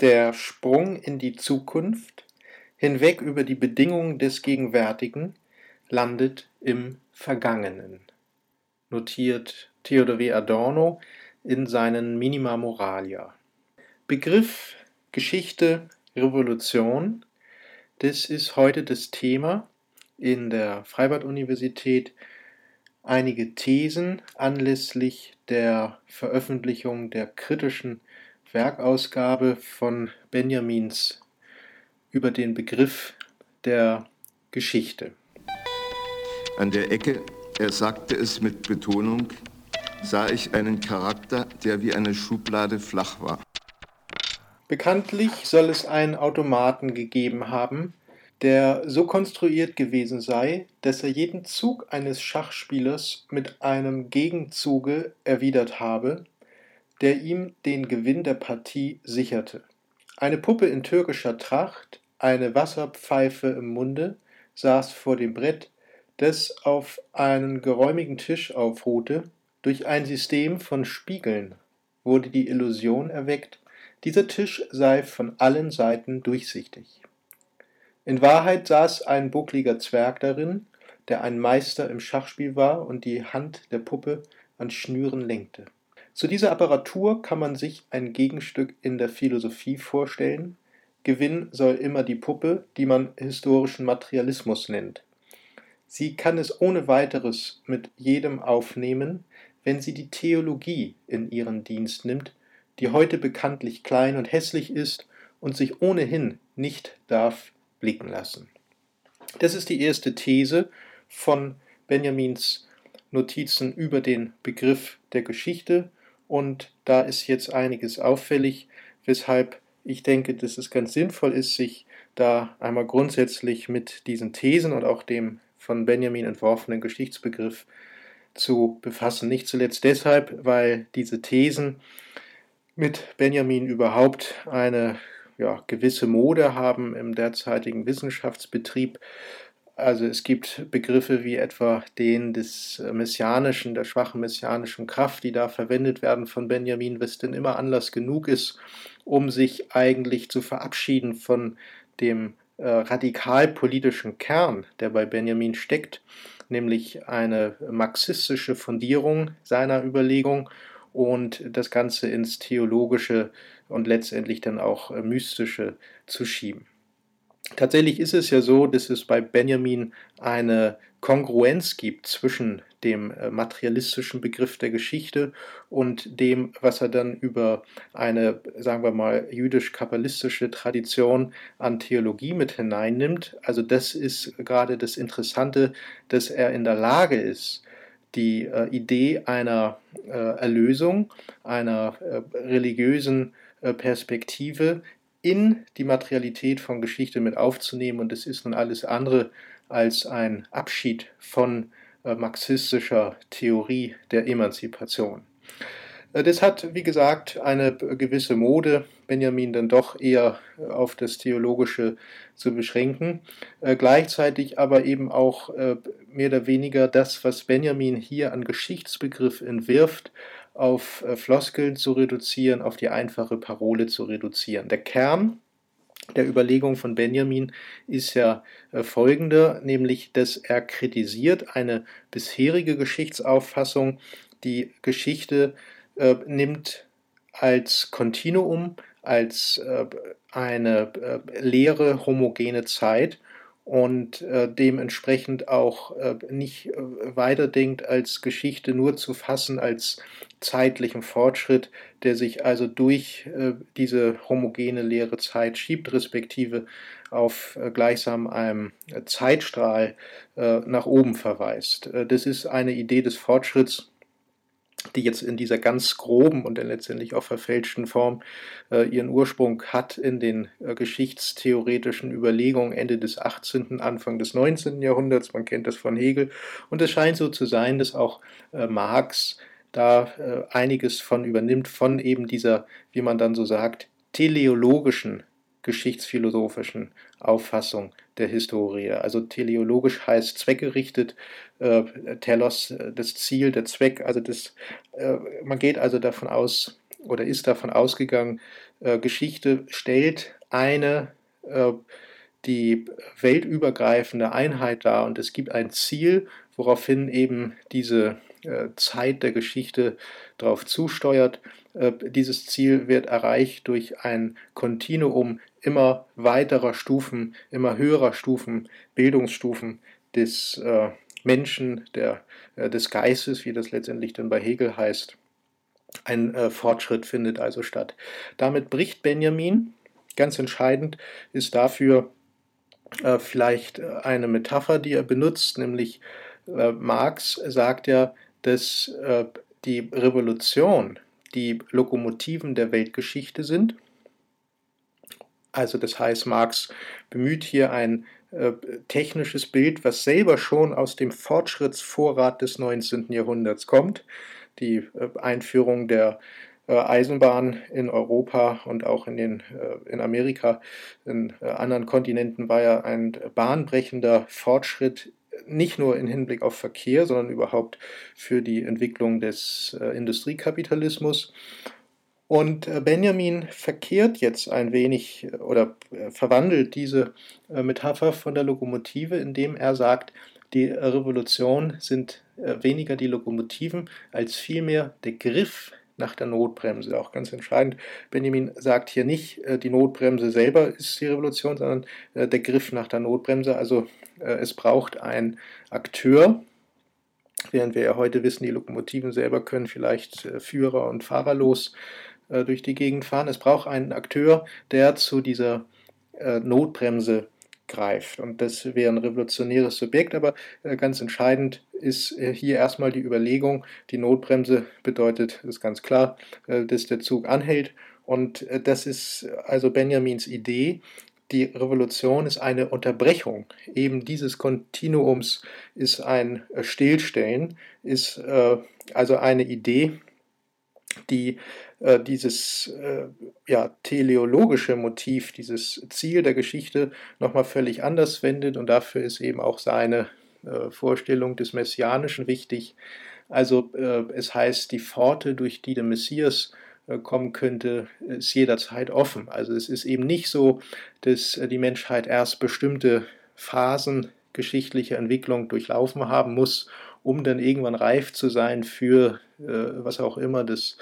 Der Sprung in die Zukunft, hinweg über die Bedingungen des Gegenwärtigen, landet im Vergangenen, notiert Theodor W. Adorno in seinen Minima Moralia. Begriff Geschichte, Revolution, das ist heute das Thema in der Freibad-Universität. Einige Thesen anlässlich der Veröffentlichung der kritischen Werkausgabe von Benjamins über den Begriff der Geschichte. An der Ecke, er sagte es mit Betonung, sah ich einen Charakter, der wie eine Schublade flach war. Bekanntlich soll es einen Automaten gegeben haben, der so konstruiert gewesen sei, dass er jeden Zug eines Schachspielers mit einem Gegenzuge erwidert habe, der ihm den Gewinn der Partie sicherte. Eine Puppe in türkischer Tracht, eine Wasserpfeife im Munde, saß vor dem Brett, das auf einen geräumigen Tisch aufruhte. Durch ein System von Spiegeln wurde die Illusion erweckt, dieser Tisch sei von allen Seiten durchsichtig. In Wahrheit saß ein buckliger Zwerg darin, der ein Meister im Schachspiel war und die Hand der Puppe an Schnüren lenkte. Zu dieser Apparatur kann man sich ein Gegenstück in der Philosophie vorstellen. Gewinn soll immer die Puppe, die man historischen Materialismus nennt. Sie kann es ohne weiteres mit jedem aufnehmen, wenn sie die Theologie in ihren Dienst nimmt, die heute bekanntlich klein und hässlich ist und sich ohnehin nicht darf blicken lassen. Das ist die erste These von Benjamins Notizen über den Begriff der Geschichte und da ist jetzt einiges auffällig, weshalb ich denke, dass es ganz sinnvoll ist, sich da einmal grundsätzlich mit diesen Thesen und auch dem von Benjamin entworfenen Geschichtsbegriff zu befassen. Nicht zuletzt deshalb, weil diese Thesen mit Benjamin überhaupt eine ja, gewisse Mode haben im derzeitigen Wissenschaftsbetrieb. Also es gibt Begriffe wie etwa den des äh, messianischen, der schwachen messianischen Kraft, die da verwendet werden von Benjamin, was denn immer Anlass genug ist, um sich eigentlich zu verabschieden von dem äh, radikalpolitischen Kern, der bei Benjamin steckt, nämlich eine marxistische Fundierung seiner Überlegung und das Ganze ins Theologische und letztendlich dann auch äh, Mystische zu schieben. Tatsächlich ist es ja so, dass es bei Benjamin eine Kongruenz gibt zwischen dem äh, materialistischen Begriff der Geschichte und dem, was er dann über eine, sagen wir mal, jüdisch-kabbalistische Tradition an Theologie mit hineinnimmt. Also das ist gerade das Interessante, dass er in der Lage ist, die äh, Idee einer äh, Erlösung, einer äh, religiösen äh, Perspektive in die Materialität von Geschichte mit aufzunehmen. Und es ist nun alles andere als ein Abschied von äh, marxistischer Theorie der Emanzipation. Äh, das hat, wie gesagt, eine gewisse Mode, Benjamin dann doch eher äh, auf das Theologische zu beschränken. Äh, gleichzeitig aber eben auch äh, mehr oder weniger das, was Benjamin hier an Geschichtsbegriff entwirft, auf äh, Floskeln zu reduzieren, auf die einfache Parole zu reduzieren. Der Kern der Überlegung von Benjamin ist ja äh, folgender, nämlich dass er kritisiert eine bisherige Geschichtsauffassung, die Geschichte äh, nimmt als Kontinuum, als äh, eine äh, leere, homogene Zeit und äh, dementsprechend auch äh, nicht äh, weiterdenkt, als Geschichte nur zu fassen als zeitlichen Fortschritt, der sich also durch äh, diese homogene leere Zeit schiebt, respektive auf äh, gleichsam einem Zeitstrahl nach oben verweist. das ist eine Idee des Fortschritts, die jetzt in dieser ganz groben und dann letztendlich auch verfälschten Form äh, ihren Ursprung hat in den äh, geschichtstheoretischen Überlegungen Ende des 18., Anfang des 19. Jahrhunderts. Man kennt das von Hegel. Und es scheint so zu sein, dass auch äh, Marx da äh, einiges von übernimmt, von eben dieser, wie man dann so sagt, teleologischen geschichtsphilosophischen Auffassung der Historie. Also teleologisch heißt zweckgerichtet, äh, telos äh, das Ziel, der Zweck. Also das, äh, man geht also davon aus, oder ist davon ausgegangen, äh, Geschichte stellt eine äh, die weltübergreifende Einheit dar und es gibt ein Ziel, woraufhin eben diese äh, Zeit der Geschichte darauf zusteuert. Äh, dieses Ziel wird erreicht durch ein Kontinuum immer weiterer Stufen, immer höherer Stufen, Bildungsstufen des äh, Menschen, der, des Geistes, wie das letztendlich dann bei Hegel heißt. Ein Fortschritt findet also statt. Damit bricht Benjamin, ganz entscheidend ist dafür vielleicht eine Metapher, die er benutzt, nämlich Marx sagt ja, dass äh, die Revolution die Lokomotiven der Weltgeschichte sind. Also das heißt, Marx bemüht hier ein äh, technisches Bild, was selber schon aus dem Fortschrittsvorrat des 19. Jahrhunderts kommt. Die äh, Einführung der äh, Eisenbahn in Europa und auch in, den, in Amerika, in anderen Kontinenten war ja ein bahnbrechender Fortschritt nicht nur im Hinblick auf Verkehr, sondern überhaupt für die Entwicklung des äh, Industriekapitalismus. Und äh, Benjamin verkehrt jetzt ein wenig äh, oder äh, verwandelt diese Metapher von der Lokomotive, indem er sagt, die Revolution sind weniger die Lokomotiven als vielmehr der Griff nach der Notbremse. Auch ganz entscheidend, Benjamin sagt hier nicht, die Notbremse selber ist die Revolution, sondern der Griff nach der Notbremse, also äh, es braucht einen Akteur, während wir ja heute wissen, die Lokomotiven selber können vielleicht äh, Führer und Fahrerlos äh, durch die Gegend fahren. Es braucht einen Akteur, der zu dieser Notbremse greift. Und das wäre ein revolutionäres Subjekt, aber ganz entscheidend ist hier erstmal die Überlegung, die Notbremse bedeutet, ist ganz klar, dass der Zug anhält. Und das ist also Benjamins Idee, die Revolution ist eine Unterbrechung eben dieses Kontinuums, ist ein äh, Stillstellen, ist äh, also eine Idee, die äh, dieses äh, ja, teleologische Motiv, dieses Ziel der Geschichte nochmal völlig anders wendet und dafür ist eben auch seine äh, Vorstellung des Messianischen wichtig. Also äh, es heißt, die Pforte, durch die der Messias äh, kommen könnte, ist jederzeit offen. Also es ist eben nicht so, dass die Menschheit erst bestimmte Phasen geschichtlicher Entwicklung durchlaufen haben muss, um dann irgendwann reif zu sein für was auch immer das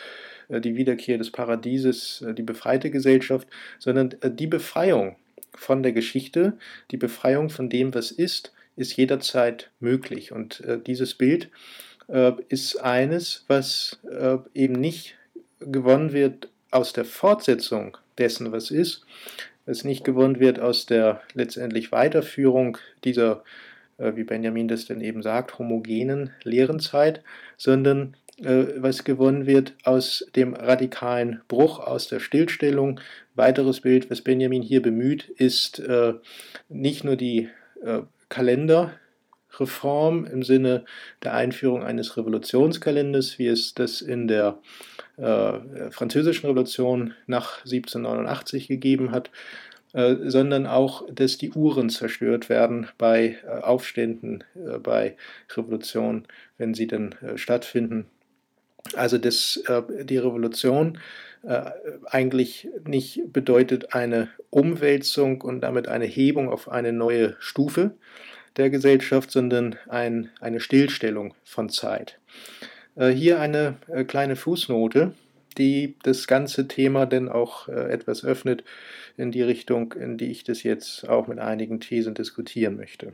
die Wiederkehr des Paradieses, die befreite Gesellschaft, sondern die Befreiung von der Geschichte, die Befreiung von dem, was ist, ist jederzeit möglich. Und dieses Bild ist eines, was eben nicht gewonnen wird aus der Fortsetzung dessen, was ist, es nicht gewonnen wird aus der letztendlich Weiterführung dieser, äh, wie Benjamin das denn eben sagt, homogenen Lehrenzeit, sondern äh, was gewonnen wird aus dem radikalen Bruch, aus der Stillstellung. Weiteres Bild, was Benjamin hier bemüht, ist äh, nicht nur die Kalenderreform im Sinne der Einführung eines Revolutionskalenders, wie es das in der äh, Französischen Revolution nach 1789 gegeben hat, äh, sondern auch, dass die Uhren zerstört werden bei äh, Aufständen, äh, bei Revolutionen, wenn sie denn äh, stattfinden. Also dass äh, die Revolution eigentlich nicht bedeutet eine Umwälzung und damit eine Hebung auf eine neue Stufe der Gesellschaft, sondern ein, eine Stillstellung von Zeit. Äh, hier eine äh, kleine Fußnote, die das ganze Thema denn auch äh, etwas öffnet in die Richtung, in die ich das jetzt auch mit einigen Thesen diskutieren möchte.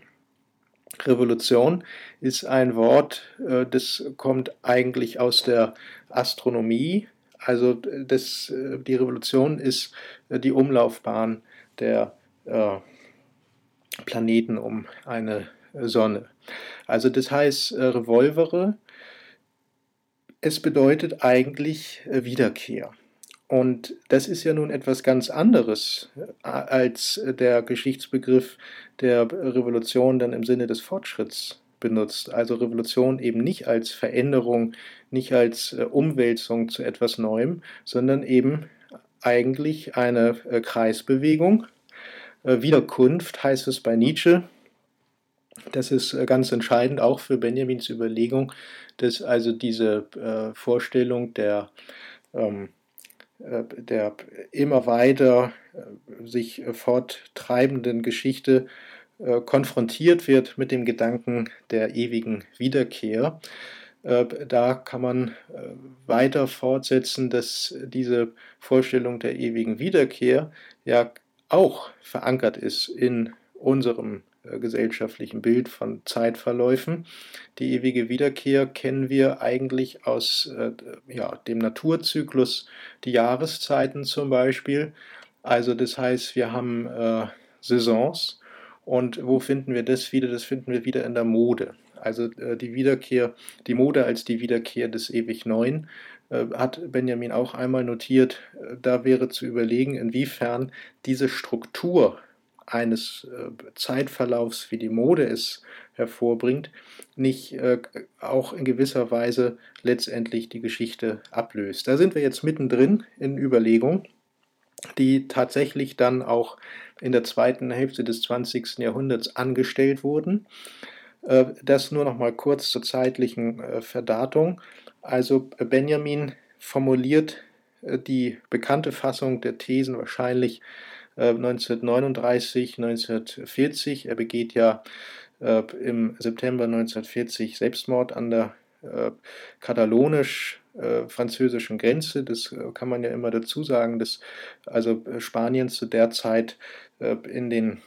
Revolution ist ein Wort, das kommt eigentlich aus der Astronomie. Also das, die Revolution ist die Umlaufbahn der Planeten um eine Sonne. Also das heißt, Revolvere es bedeutet eigentlich äh, Wiederkehr. Und das ist ja nun etwas ganz anderes äh, als der Geschichtsbegriff der Revolution dann im Sinne des Fortschritts benutzt. Also Revolution eben nicht als Veränderung, nicht als äh, Umwälzung zu etwas Neuem, sondern eben eigentlich eine Kreisbewegung. Wiederkunft heißt es bei Nietzsche, das ist äh, ganz entscheidend auch für Benjamins Überlegung, dass also diese äh, Vorstellung der ähm, der immer weiter sich forttreibenden Geschichte konfrontiert wird mit dem Gedanken der ewigen Wiederkehr. Da kann man weiter fortsetzen, dass diese Vorstellung der ewigen Wiederkehr ja auch verankert ist in unserem äh, gesellschaftlichen Bild von Zeitverläufen. Die ewige Wiederkehr kennen wir eigentlich aus äh, ja, dem Naturzyklus, die Jahreszeiten zum Beispiel. Also das heißt, wir haben äh, Saisons und wo finden wir das wieder? Das finden wir wieder in der Mode. Also äh, die Wiederkehr, die Mode als die Wiederkehr des ewig Neuen äh, hat Benjamin auch einmal notiert. Äh, da wäre zu überlegen, inwiefern diese Struktur eines äh, Zeitverlaufs, wie die Mode es hervorbringt, nicht äh, auch in gewisser Weise letztendlich die Geschichte ablöst. Da sind wir jetzt mittendrin in Überlegung, die tatsächlich dann auch in der zweiten Hälfte des 20. Jahrhunderts angestellt wurden. Äh, das nur noch mal kurz zur zeitlichen Verdatung. Also Benjamin formuliert die bekannte Fassung der Thesen wahrscheinlich 1939, äh, 1940. Er begeht ja äh, im September 1940 Selbstmord an der äh, katalonisch-französischen Grenze. Das kann man ja immer dazu sagen, dass also Spanien zu der Zeit in den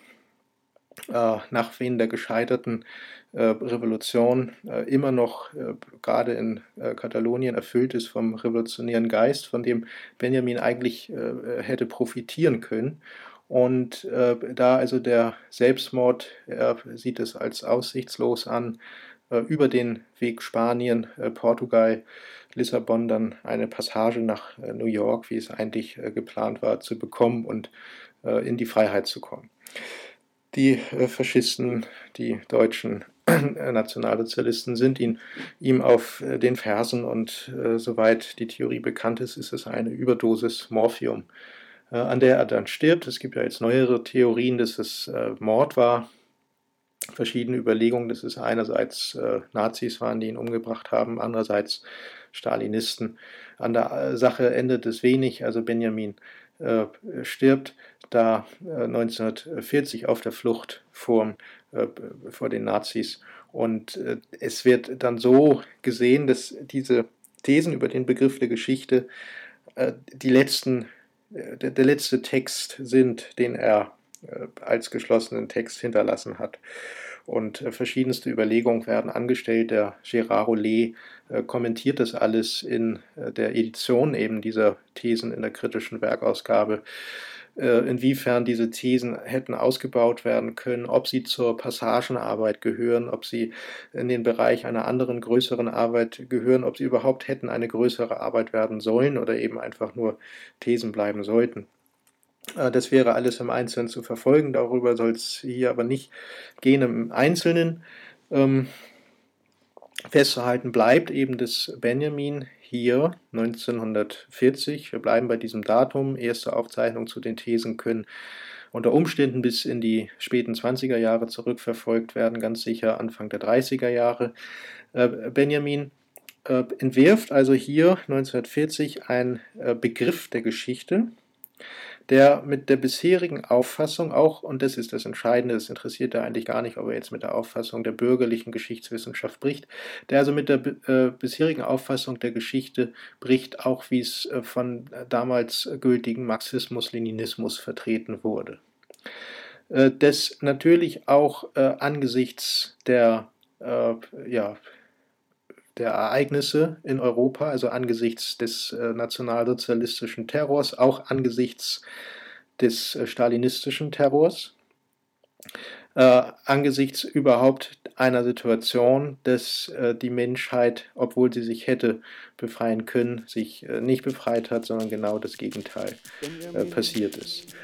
Nachwehen der gescheiterten Revolution immer noch gerade in Katalonien erfüllt ist vom revolutionären Geist, von dem Benjamin eigentlich hätte profitieren können. Und äh, da also der Selbstmord, er sieht es als aussichtslos an, äh, über den Weg Spanien, äh, Portugal, Lissabon dann eine Passage nach äh, New York, wie es eigentlich äh, geplant war, zu bekommen und äh, in die Freiheit zu kommen. Die Faschisten, die deutschen Nationalsozialisten sind ihn, ihm auf den Fersen und soweit die Theorie bekannt ist, ist es eine Überdosis Morphium äh, an der er dann stirbt. Es gibt ja jetzt neuere Theorien, dass es äh, Mord war. Verschiedene Überlegungen, dass es einerseits äh, Nazis waren, die ihn umgebracht haben, andererseits Stalinisten. An der Sache endet es wenig. Also Benjamin äh, stirbt da äh, 1940 auf der Flucht vor, äh, vor den Nazis. Und es wird dann so gesehen, dass diese Thesen über den Begriff der Geschichte die letzten der, letzte Text sind, den er äh, als geschlossenen Text hinterlassen hat. Und äh, verschiedenste Überlegungen werden angestellt. Der Gérard Rollet äh, kommentiert das alles in der Edition eben dieser Thesen in der kritischen Werkausgabe äh, inwiefern diese Thesen hätten ausgebaut werden können, ob sie zur Passagenarbeit gehören, ob sie in den Bereich einer anderen größeren Arbeit gehören, ob sie überhaupt hätten eine größere Arbeit werden sollen oder eben einfach nur Thesen bleiben sollten. Äh, das wäre alles im Einzelnen zu verfolgen, darüber soll es hier aber nicht gehen im Einzelnen. Ähm, festzuhalten bleibt eben, dass Benjamin hier 1940, wir bleiben bei diesem Datum, erste Aufzeichnungen zu den Thesen können unter Umständen bis in die späten 20er Jahre zurückverfolgt werden, ganz sicher Anfang der 30er Jahre. Äh, Benjamin äh, entwirft also hier 1940 einen äh, Begriff der Geschichte, der mit der bisherigen Auffassung auch, und das ist das Entscheidende, das interessiert er eigentlich gar nicht, ob er jetzt mit der Auffassung der bürgerlichen Geschichtswissenschaft bricht, der also mit der äh, bisherigen Auffassung der Geschichte bricht, auch wie es äh, von damals gültigen Marxismus-Leninismus vertreten wurde. Äh, das natürlich auch äh, angesichts der äh, ja, der Ereignisse in Europa, also angesichts des äh, nationalsozialistischen Terrors, auch angesichts des äh, stalinistischen Terrors, äh, angesichts überhaupt einer Situation, dass äh, die Menschheit, obwohl sie sich hätte befreien können, sich äh, nicht befreit hat, sondern genau das Gegenteil äh, passiert ist.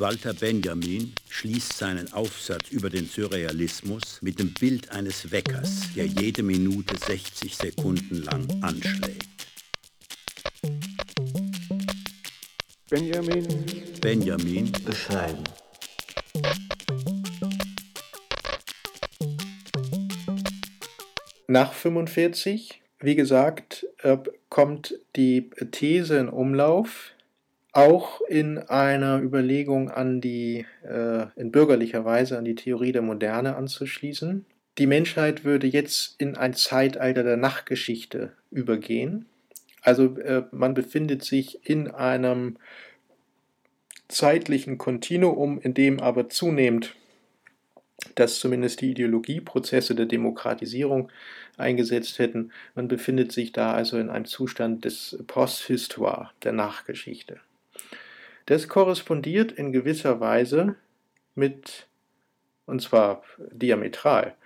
Walter Benjamin schließt seinen Aufsatz über den Surrealismus mit dem Bild eines Weckers, der jede Minute 60 Sekunden lang anschlägt. Benjamin. Benjamin. Bescheiden. Nach 45, wie gesagt, äh, kommt die These in Umlauf, auch in einer Überlegung an die, äh, in bürgerlicher Weise an die Theorie der Moderne anzuschließen. Die Menschheit würde jetzt in ein Zeitalter der Nachgeschichte übergehen. Also äh, man befindet sich in einem zeitlichen Kontinuum, in dem aber zunehmend dass zumindest die Ideologieprozesse der Demokratisierung eingesetzt hätten. Man befindet sich da also in einem Zustand des Posthistoire, der Nachgeschichte. Das korrespondiert in gewisser Weise mit, und zwar diametral,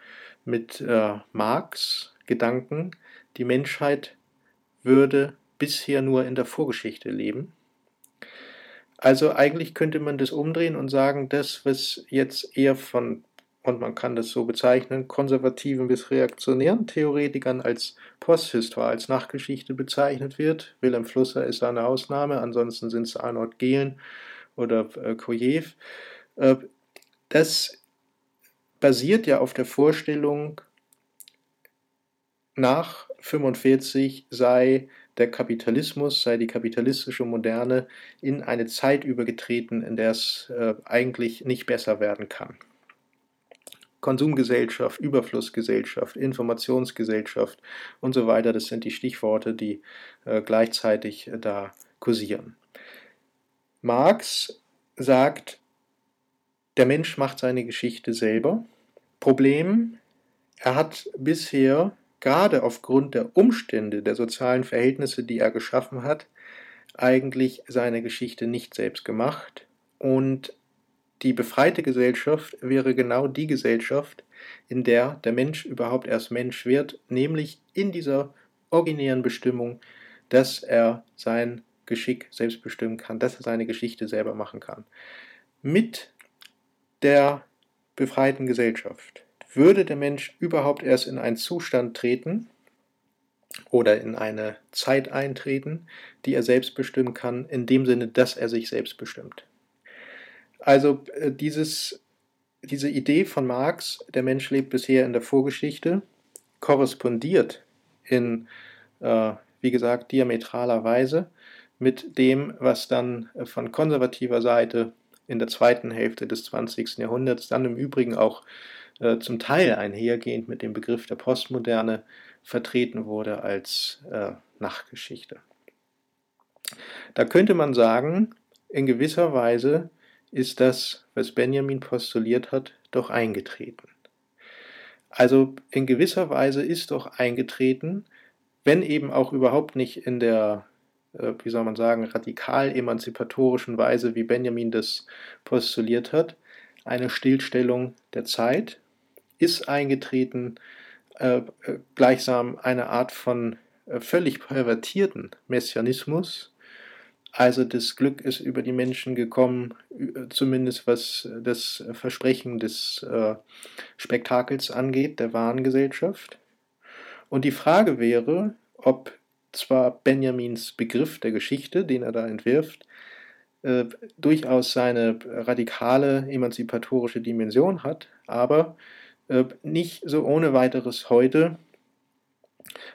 mit äh, Marx Gedanken, die Menschheit würde bisher nur in der Vorgeschichte leben. Also eigentlich könnte man das umdrehen und sagen, das, was jetzt eher von, und man kann das so bezeichnen, konservativen bis reaktionären Theoretikern als Posthistoire, als Nachgeschichte bezeichnet wird. Wilhelm Flusser ist eine Ausnahme, ansonsten sind es Arnold Gehlen oder äh, Kojew. Äh, das basiert ja auf der Vorstellung, nach 45 sei der Kapitalismus, sei die kapitalistische Moderne in eine Zeit übergetreten, in der es äh, eigentlich nicht besser werden kann. Konsumgesellschaft, Überflussgesellschaft, Informationsgesellschaft und so weiter, das sind die Stichworte, die äh, gleichzeitig äh, da kursieren. Marx sagt, der Mensch macht seine Geschichte selber. Problem, er hat bisher gerade aufgrund der Umstände, der sozialen Verhältnisse, die er geschaffen hat, eigentlich seine Geschichte nicht selbst gemacht. Und die befreite Gesellschaft wäre genau die Gesellschaft, in der der Mensch überhaupt erst Mensch wird, nämlich in dieser originären Bestimmung, dass er sein Geschick selbst bestimmen kann, dass er seine Geschichte selber machen kann. Mit der befreiten Gesellschaft würde der Mensch überhaupt erst in einen Zustand treten oder in eine Zeit eintreten, die er selbst bestimmen kann, in dem Sinne, dass er sich selbst bestimmt. Also äh, dieses, diese Idee von Marx, der Mensch lebt bisher in der Vorgeschichte, korrespondiert in, äh, wie gesagt, diametraler Weise mit dem, was dann von konservativer Seite in der zweiten Hälfte des 20. Jahrhunderts, dann im Übrigen auch äh, zum Teil einhergehend mit dem Begriff der Postmoderne vertreten wurde als äh, Nachgeschichte. Da könnte man sagen, in gewisser Weise ist das, was Benjamin postuliert hat, doch eingetreten. Also in gewisser Weise ist doch eingetreten, wenn eben auch überhaupt nicht in der, äh, wie soll man sagen, radikal emanzipatorischen Weise, wie Benjamin das postuliert hat, eine Stillstellung der Zeit, ist eingetreten, äh, äh, gleichsam eine Art von völlig pervertierten Messianismus. Also das Glück ist über die Menschen gekommen, zumindest was das Versprechen des äh, Spektakels angeht, der wahren Gesellschaft. Und die Frage wäre, ob zwar Benjamins Begriff der Geschichte, den er da entwirft, äh, durchaus seine radikale emanzipatorische Dimension hat, aber äh, nicht so ohne weiteres heute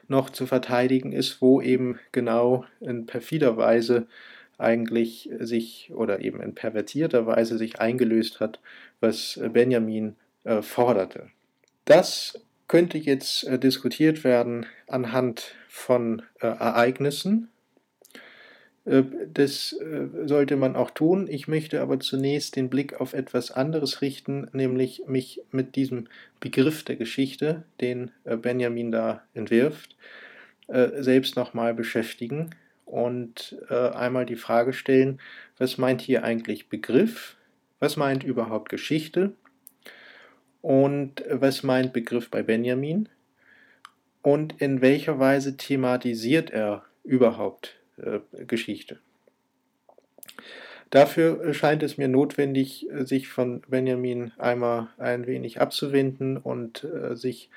noch zu verteidigen ist, wo eben genau in perfider Weise eigentlich sich oder eben in pervertierter Weise sich eingelöst hat, was Benjamin äh, forderte. Das könnte jetzt äh, diskutiert werden anhand von äh, Ereignissen, das äh, sollte man auch tun. Ich möchte aber zunächst den Blick auf etwas anderes richten, nämlich mich mit diesem Begriff der Geschichte, den äh, Benjamin da entwirft, selbst nochmal beschäftigen und einmal die Frage stellen, was meint hier eigentlich Begriff? Was meint überhaupt Geschichte? Und was meint Begriff bei Benjamin? Und in welcher Weise thematisiert er überhaupt äh, Geschichte. Dafür scheint es mir notwendig, sich von Benjamin einmal ein wenig abzuwenden und äh, sich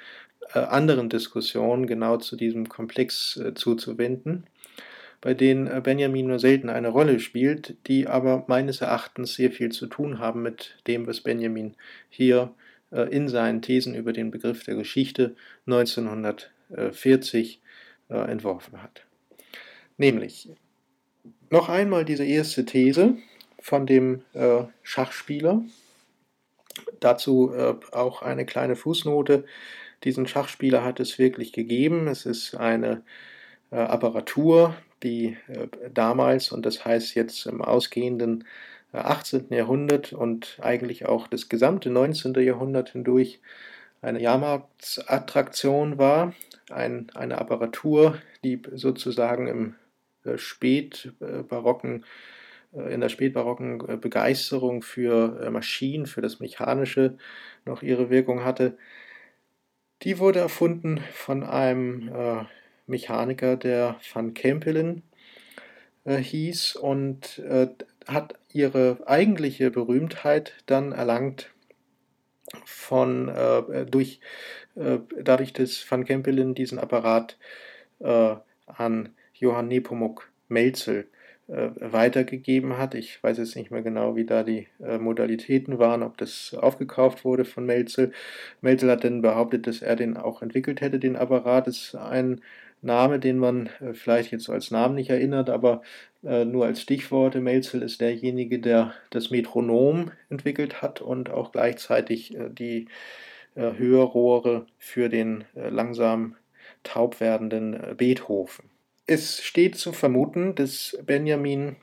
äh, anderen Diskussionen genau zu diesem Komplex äh, zuzuwenden, bei denen äh, Benjamin nur selten eine Rolle spielt, die aber meines Erachtens sehr viel zu tun haben mit dem, was Benjamin hier äh, in seinen Thesen über den Begriff der Geschichte 1940 entworfen hat. Nämlich, Noch einmal diese erste These von dem äh, Schachspieler. Dazu äh, auch eine kleine Fußnote. Diesen Schachspieler hat es wirklich gegeben. Es ist eine äh, Apparatur, die äh, damals, und das heißt jetzt im ausgehenden 18. Äh, Jahrhundert und eigentlich auch das gesamte 19. Jahrhundert hindurch eine Jahrmarktsattraktion war, ein, eine Apparatur, die sozusagen im spätbarocken in der spätbarocken Begeisterung für Maschinen, für das Mechanische noch ihre Wirkung hatte. Die wurde erfunden von einem äh, Mechaniker, der Van Kempelen äh, hieß und äh, hat ihre eigentliche Berühmtheit dann erlangt von äh, durch äh, dadurch, dass Van Kempelen diesen Apparat äh, an Johann Nepomuk Melzel äh, weitergegeben hat. Ich weiß jetzt nicht mehr genau, wie da die äh, Modalitäten waren, ob das aufgekauft wurde von Melzel. Melzel hat dann behauptet, dass er den auch entwickelt hätte, den Apparat. Das ist ein Name, den man äh, vielleicht jetzt als Namen nicht erinnert, aber äh, nur als Stichworte. Melzel ist derjenige, der das Metronom entwickelt hat und auch gleichzeitig äh, die äh, Hörrohre für den langsam taub werdenden Beethoven. Es steht zu vermuten, dass Benjamin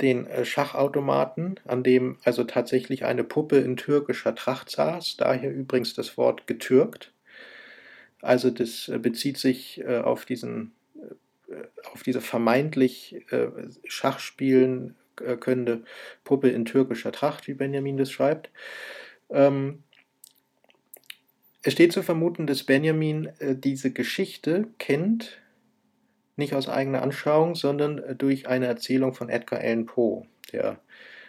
den Schachautomaten, an dem also tatsächlich eine Puppe in türkischer Tracht saß, daher übrigens das Wort getürkt, also das äh, bezieht sich äh, auf diesen äh, auf diese vermeintlich Schachspielen könnende Puppe in türkischer Tracht, wie Benjamin das schreibt. Ähm, es steht zu vermuten, dass Benjamin diese Geschichte kennt, nicht aus eigener Anschauung, sondern durch eine Erzählung von Edgar Allan Poe, der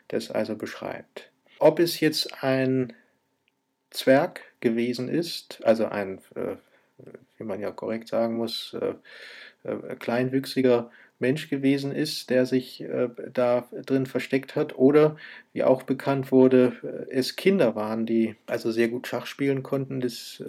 das also beschreibt. Ob es jetzt ein Zwerg gewesen ist, also ein wie man ja korrekt sagen muss, äh, äh, kleinwüchsiger Mensch gewesen ist, der sich äh, da drin versteckt hat, oder wie auch bekannt wurde, es Kinder waren, die also sehr gut Schach spielen konnten. Das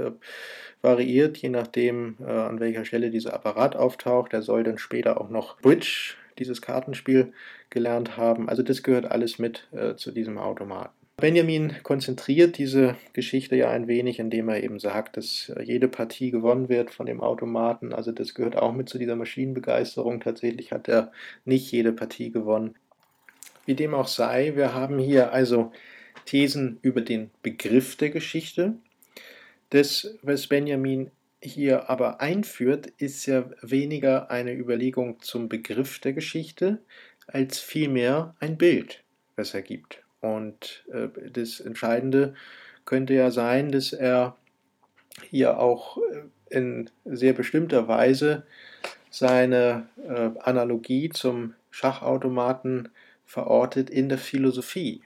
variiert, je nachdem, an welcher Stelle dieser Apparat auftaucht. Er soll dann später auch noch Bridge, dieses Kartenspiel, gelernt haben. Also das gehört alles mit zu diesem Automaten. Benjamin konzentriert diese Geschichte ja ein wenig, indem er eben sagt, dass jede Partie gewonnen wird von dem Automaten. Also das gehört auch mit zu dieser Maschinenbegeisterung. Tatsächlich hat er nicht jede Partie gewonnen. Wie dem auch sei, wir haben hier also Thesen über den Begriff der Geschichte. Das, was Benjamin hier aber einführt, ist ja weniger eine Überlegung zum Begriff der Geschichte, als vielmehr ein Bild, was er gibt. Und äh, das Entscheidende könnte ja sein, dass er hier auch äh, in sehr bestimmter Weise seine äh, Analogie zum Schachautomaten verortet in der Philosophie.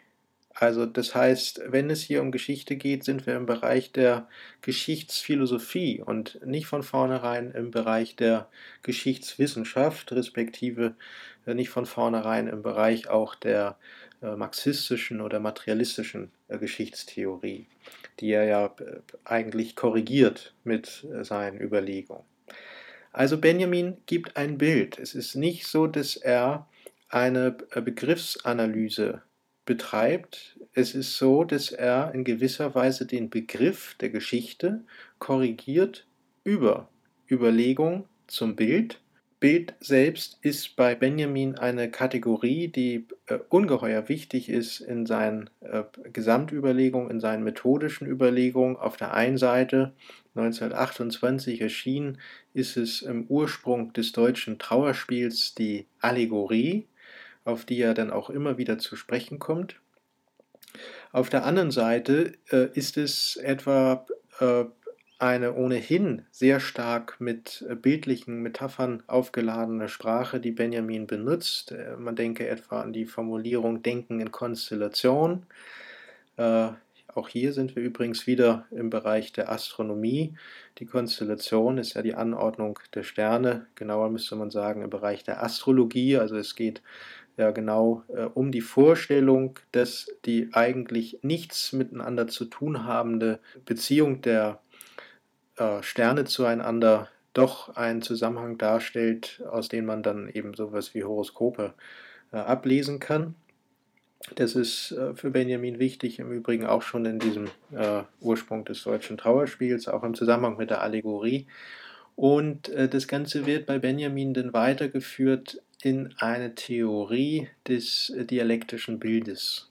Also das heißt, wenn es hier um Geschichte geht, sind wir im Bereich der Geschichtsphilosophie und nicht von vornherein im Bereich der Geschichtswissenschaft, respektive äh, nicht von vornherein im Bereich auch der marxistischen oder materialistischen äh, Geschichtstheorie, die er ja äh, eigentlich korrigiert mit seinen Überlegungen. Also Benjamin gibt ein Bild. Es ist nicht so, dass er eine Begriffsanalyse betreibt. Es ist so, dass er in gewisser Weise den Begriff der Geschichte korrigiert über Überlegung zum Bild Bild selbst ist bei Benjamin eine Kategorie, die äh, ungeheuer wichtig ist in seinen äh, Gesamtüberlegungen, in seinen methodischen Überlegungen. Auf der einen Seite 1928 erschienen, ist es im Ursprung des deutschen Trauerspiels die Allegorie, auf die er dann auch immer wieder zu sprechen kommt. Auf der anderen Seite äh, ist es etwa äh, eine ohnehin sehr stark mit äh, bildlichen Metaphern aufgeladene Sprache, die Benjamin benutzt. Äh, man denke etwa an die Formulierung Denken in Konstellation. Äh, auch hier sind wir übrigens wieder im Bereich der Astronomie. Die Konstellation ist ja die Anordnung der Sterne, genauer müsste man sagen im Bereich der Astrologie. Also es geht ja genau äh, um die Vorstellung, dass die eigentlich nichts miteinander zu tun habende Beziehung der äh, Sterne zueinander doch einen Zusammenhang darstellt, aus dem man dann eben sowas wie Horoskope äh, ablesen kann. Das ist äh, für Benjamin wichtig, im Übrigen auch schon in diesem äh, Ursprung des deutschen Trauerspiels, auch im Zusammenhang mit der Allegorie. Und äh, das Ganze wird bei Benjamin dann weitergeführt in eine Theorie des äh, dialektischen Bildes.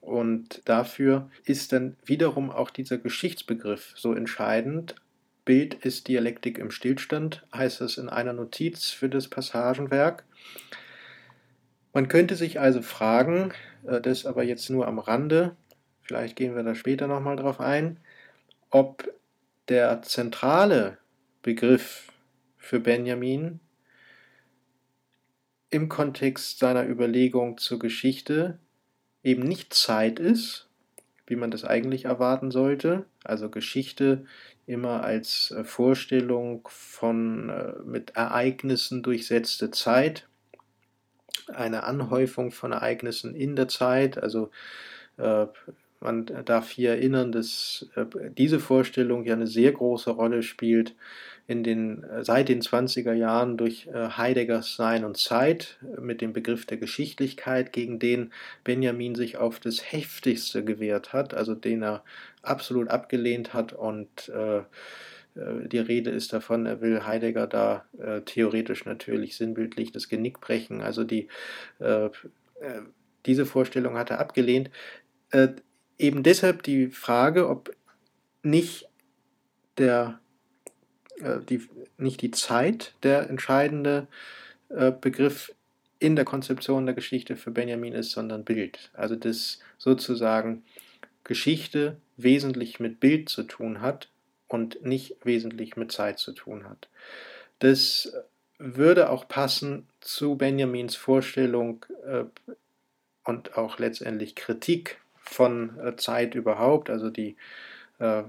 Und dafür ist dann wiederum auch dieser Geschichtsbegriff so entscheidend. Bild ist Dialektik im Stillstand, heißt es in einer Notiz für das Passagenwerk. Man könnte sich also fragen, äh, das aber jetzt nur am Rande, vielleicht gehen wir da später nochmal drauf ein, ob der zentrale Begriff für Benjamin im Kontext seiner Überlegung zur Geschichte eben nicht Zeit ist, wie man das eigentlich erwarten sollte, also Geschichte immer als äh, Vorstellung von äh, mit Ereignissen durchsetzte Zeit, eine Anhäufung von Ereignissen in der Zeit. Also äh, man darf hier erinnern, dass äh, diese Vorstellung ja eine sehr große Rolle spielt in den, äh, seit den 20er Jahren durch äh, Heideggers Sein und Zeit mit dem Begriff der Geschichtlichkeit, gegen den Benjamin sich auf das heftigste gewehrt hat, also den er absolut abgelehnt hat und äh, äh, die Rede ist davon, er will Heidegger da äh, theoretisch natürlich sinnbildlich das Genick brechen. Also die, äh, äh, diese Vorstellung hat er abgelehnt. Äh, eben deshalb die Frage, ob nicht der äh, die, nicht die Zeit der entscheidende Begriff in der Konzeption der Geschichte für Benjamin ist, sondern Bild. Also dass sozusagen Geschichte wesentlich mit Bild zu tun hat und nicht wesentlich mit Zeit zu tun hat. Das würde auch passen zu Benjamins Vorstellung äh, und auch letztendlich Kritik von äh, Zeit überhaupt, also die äh,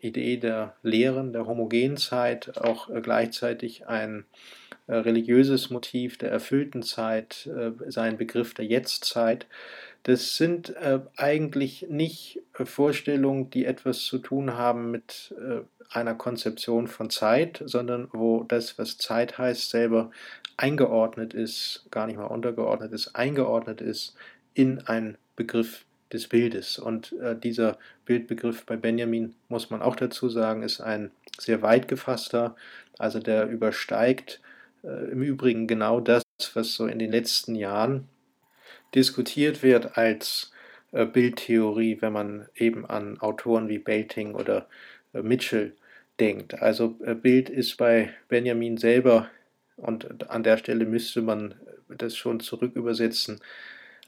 Idee der Lehren, der homogenen Zeit, auch äh, gleichzeitig ein äh, religiöses Motiv der erfüllten Zeit, äh, sein Begriff der Jetztzeit. Das sind äh, eigentlich nicht äh, Vorstellungen, die etwas zu tun haben mit einer Konzeption von Zeit, sondern wo das, was Zeit heißt, selber eingeordnet ist, gar nicht mal untergeordnet ist, eingeordnet ist in einen Begriff des Bildes. Und äh, dieser Bildbegriff bei Benjamin, muss man auch dazu sagen, ist ein sehr weit gefasster, also der übersteigt äh, im Übrigen genau das, was so in den letzten Jahren diskutiert wird als äh, Bildtheorie, wenn man eben an Autoren wie Belting oder äh, Mitchell denkt. Also äh, Bild ist bei Benjamin selber, und an der Stelle müsste man das schon zurückübersetzen,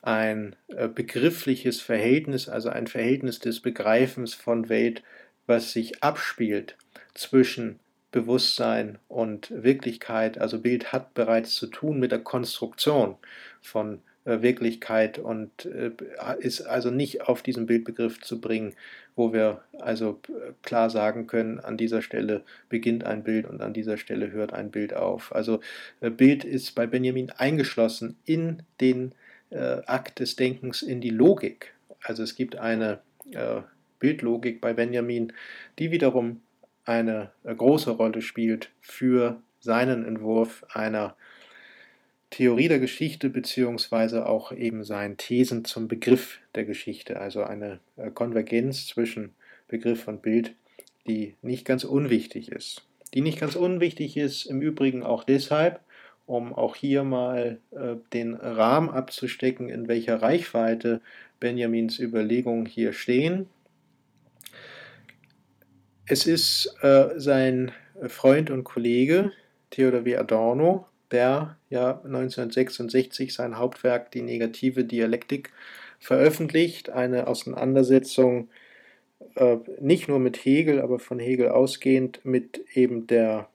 ein äh, begriffliches Verhältnis, also ein Verhältnis des Begreifens von Welt, was sich abspielt zwischen Bewusstsein und Wirklichkeit. Also Bild hat bereits zu tun mit der Konstruktion von äh, Wirklichkeit und äh, ist also nicht auf diesen Bildbegriff zu bringen, wo wir also klar sagen können, an dieser Stelle beginnt ein Bild und an dieser Stelle hört ein Bild auf. Also Bild ist bei Benjamin eingeschlossen in den Akt des Denkens, in die Logik. Also es gibt eine Bildlogik bei Benjamin, die wiederum eine große Rolle spielt für seinen Entwurf einer Theorie der Geschichte beziehungsweise auch eben seinen Thesen zum Begriff der Geschichte, also eine äh, Konvergenz zwischen Begriff und Bild, die nicht ganz unwichtig ist. Die nicht ganz unwichtig ist im Übrigen auch deshalb, um auch hier mal äh, den Rahmen abzustecken, in welcher Reichweite Benjamins Überlegungen hier stehen. Es ist äh, sein Freund und Kollege Theodor W. Adorno, der ja 1966 sein Hauptwerk Die negative Dialektik veröffentlicht, eine Auseinandersetzung äh, nicht nur mit Hegel, aber von Hegel ausgehend mit eben der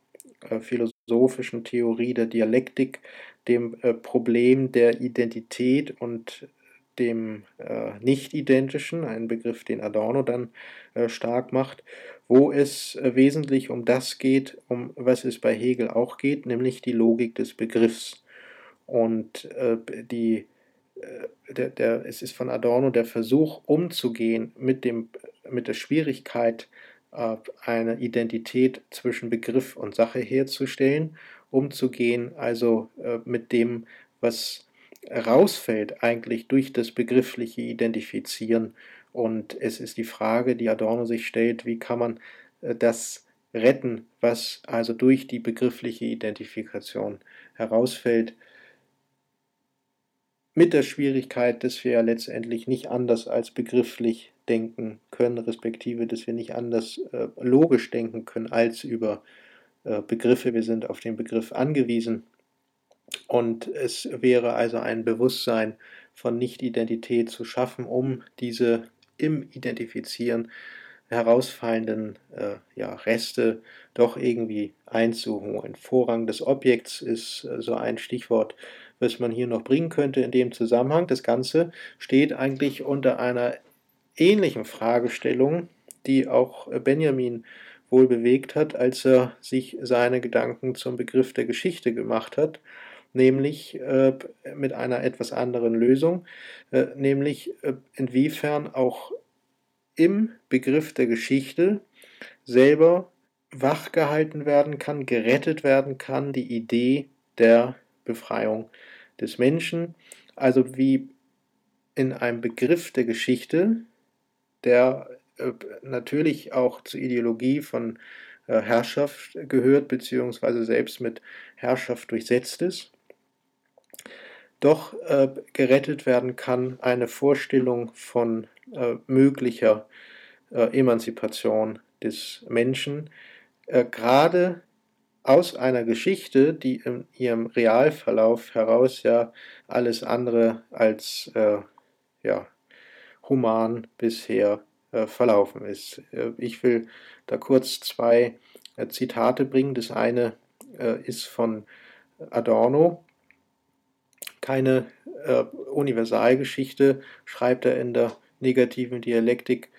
äh, philosophischen Theorie der Dialektik, dem äh, Problem der Identität und dem äh, Nicht-Identischen, ein Begriff, den Adorno dann äh, stark macht, wo es äh, wesentlich um das geht, um was es bei Hegel auch geht, nämlich die Logik des Begriffs. Und äh, die, äh, der, der, es ist von Adorno der Versuch, umzugehen mit, dem, mit der Schwierigkeit, eine Identität zwischen Begriff und Sache herzustellen, umzugehen, also mit dem, was rausfällt eigentlich durch das begriffliche Identifizieren. Und es ist die Frage, die Adorno sich stellt, wie kann man das retten, was also durch die begriffliche Identifikation herausfällt, mit der Schwierigkeit, dass wir ja letztendlich nicht anders als begrifflich denken können, respektive dass wir nicht anders äh, logisch denken können als über äh, Begriffe. Wir sind auf den Begriff angewiesen. Und es wäre also ein Bewusstsein von Nicht-Identität zu schaffen, um diese im Identifizieren herausfallenden äh, ja, Reste doch irgendwie einzuholen. Vorrang des Objekts ist äh, so ein Stichwort, was man hier noch bringen könnte in dem Zusammenhang. Das Ganze steht eigentlich unter einer ähnlichen Fragestellung, die auch Benjamin wohl bewegt hat, als er sich seine Gedanken zum Begriff der Geschichte gemacht hat, nämlich äh, mit einer etwas anderen Lösung, äh, nämlich äh, inwiefern auch im Begriff der Geschichte selber wachgehalten werden kann, gerettet werden kann, die Idee der Befreiung des Menschen, also wie in einem Begriff der Geschichte, der äh, natürlich auch zur Ideologie von äh, Herrschaft gehört, beziehungsweise selbst mit Herrschaft durchsetzt ist, doch äh, gerettet werden kann eine Vorstellung von möglicher Emanzipation des Menschen, gerade aus einer Geschichte, die in ihrem Realverlauf heraus ja alles andere als ja, human bisher äh, verlaufen ist. ich will da kurz zwei Zitate bringen. Das eine ist von Adorno, keine äh, Universalgeschichte, schreibt er in der negativen Dialektik,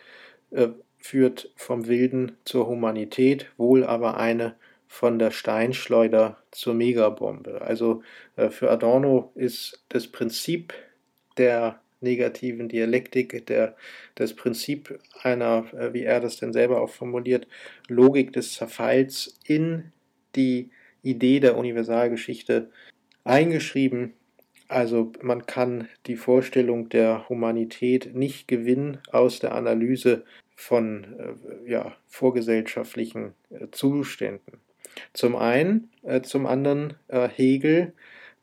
äh, führt vom Wilden zur Humanität, wohl aber eine von der Steinschleuder zur Megabombe. Also äh, für Adorno ist das Prinzip der negativen Dialektik, der, das Prinzip einer, äh, wie er das denn selber auch formuliert, Logik des Zerfalls in die Idee der Universalgeschichte eingeschrieben also man kann die Vorstellung der Humanität nicht gewinnen aus der Analyse von äh, ja, vorgesellschaftlichen äh, Zuständen. Zum einen, zum anderen Hegel,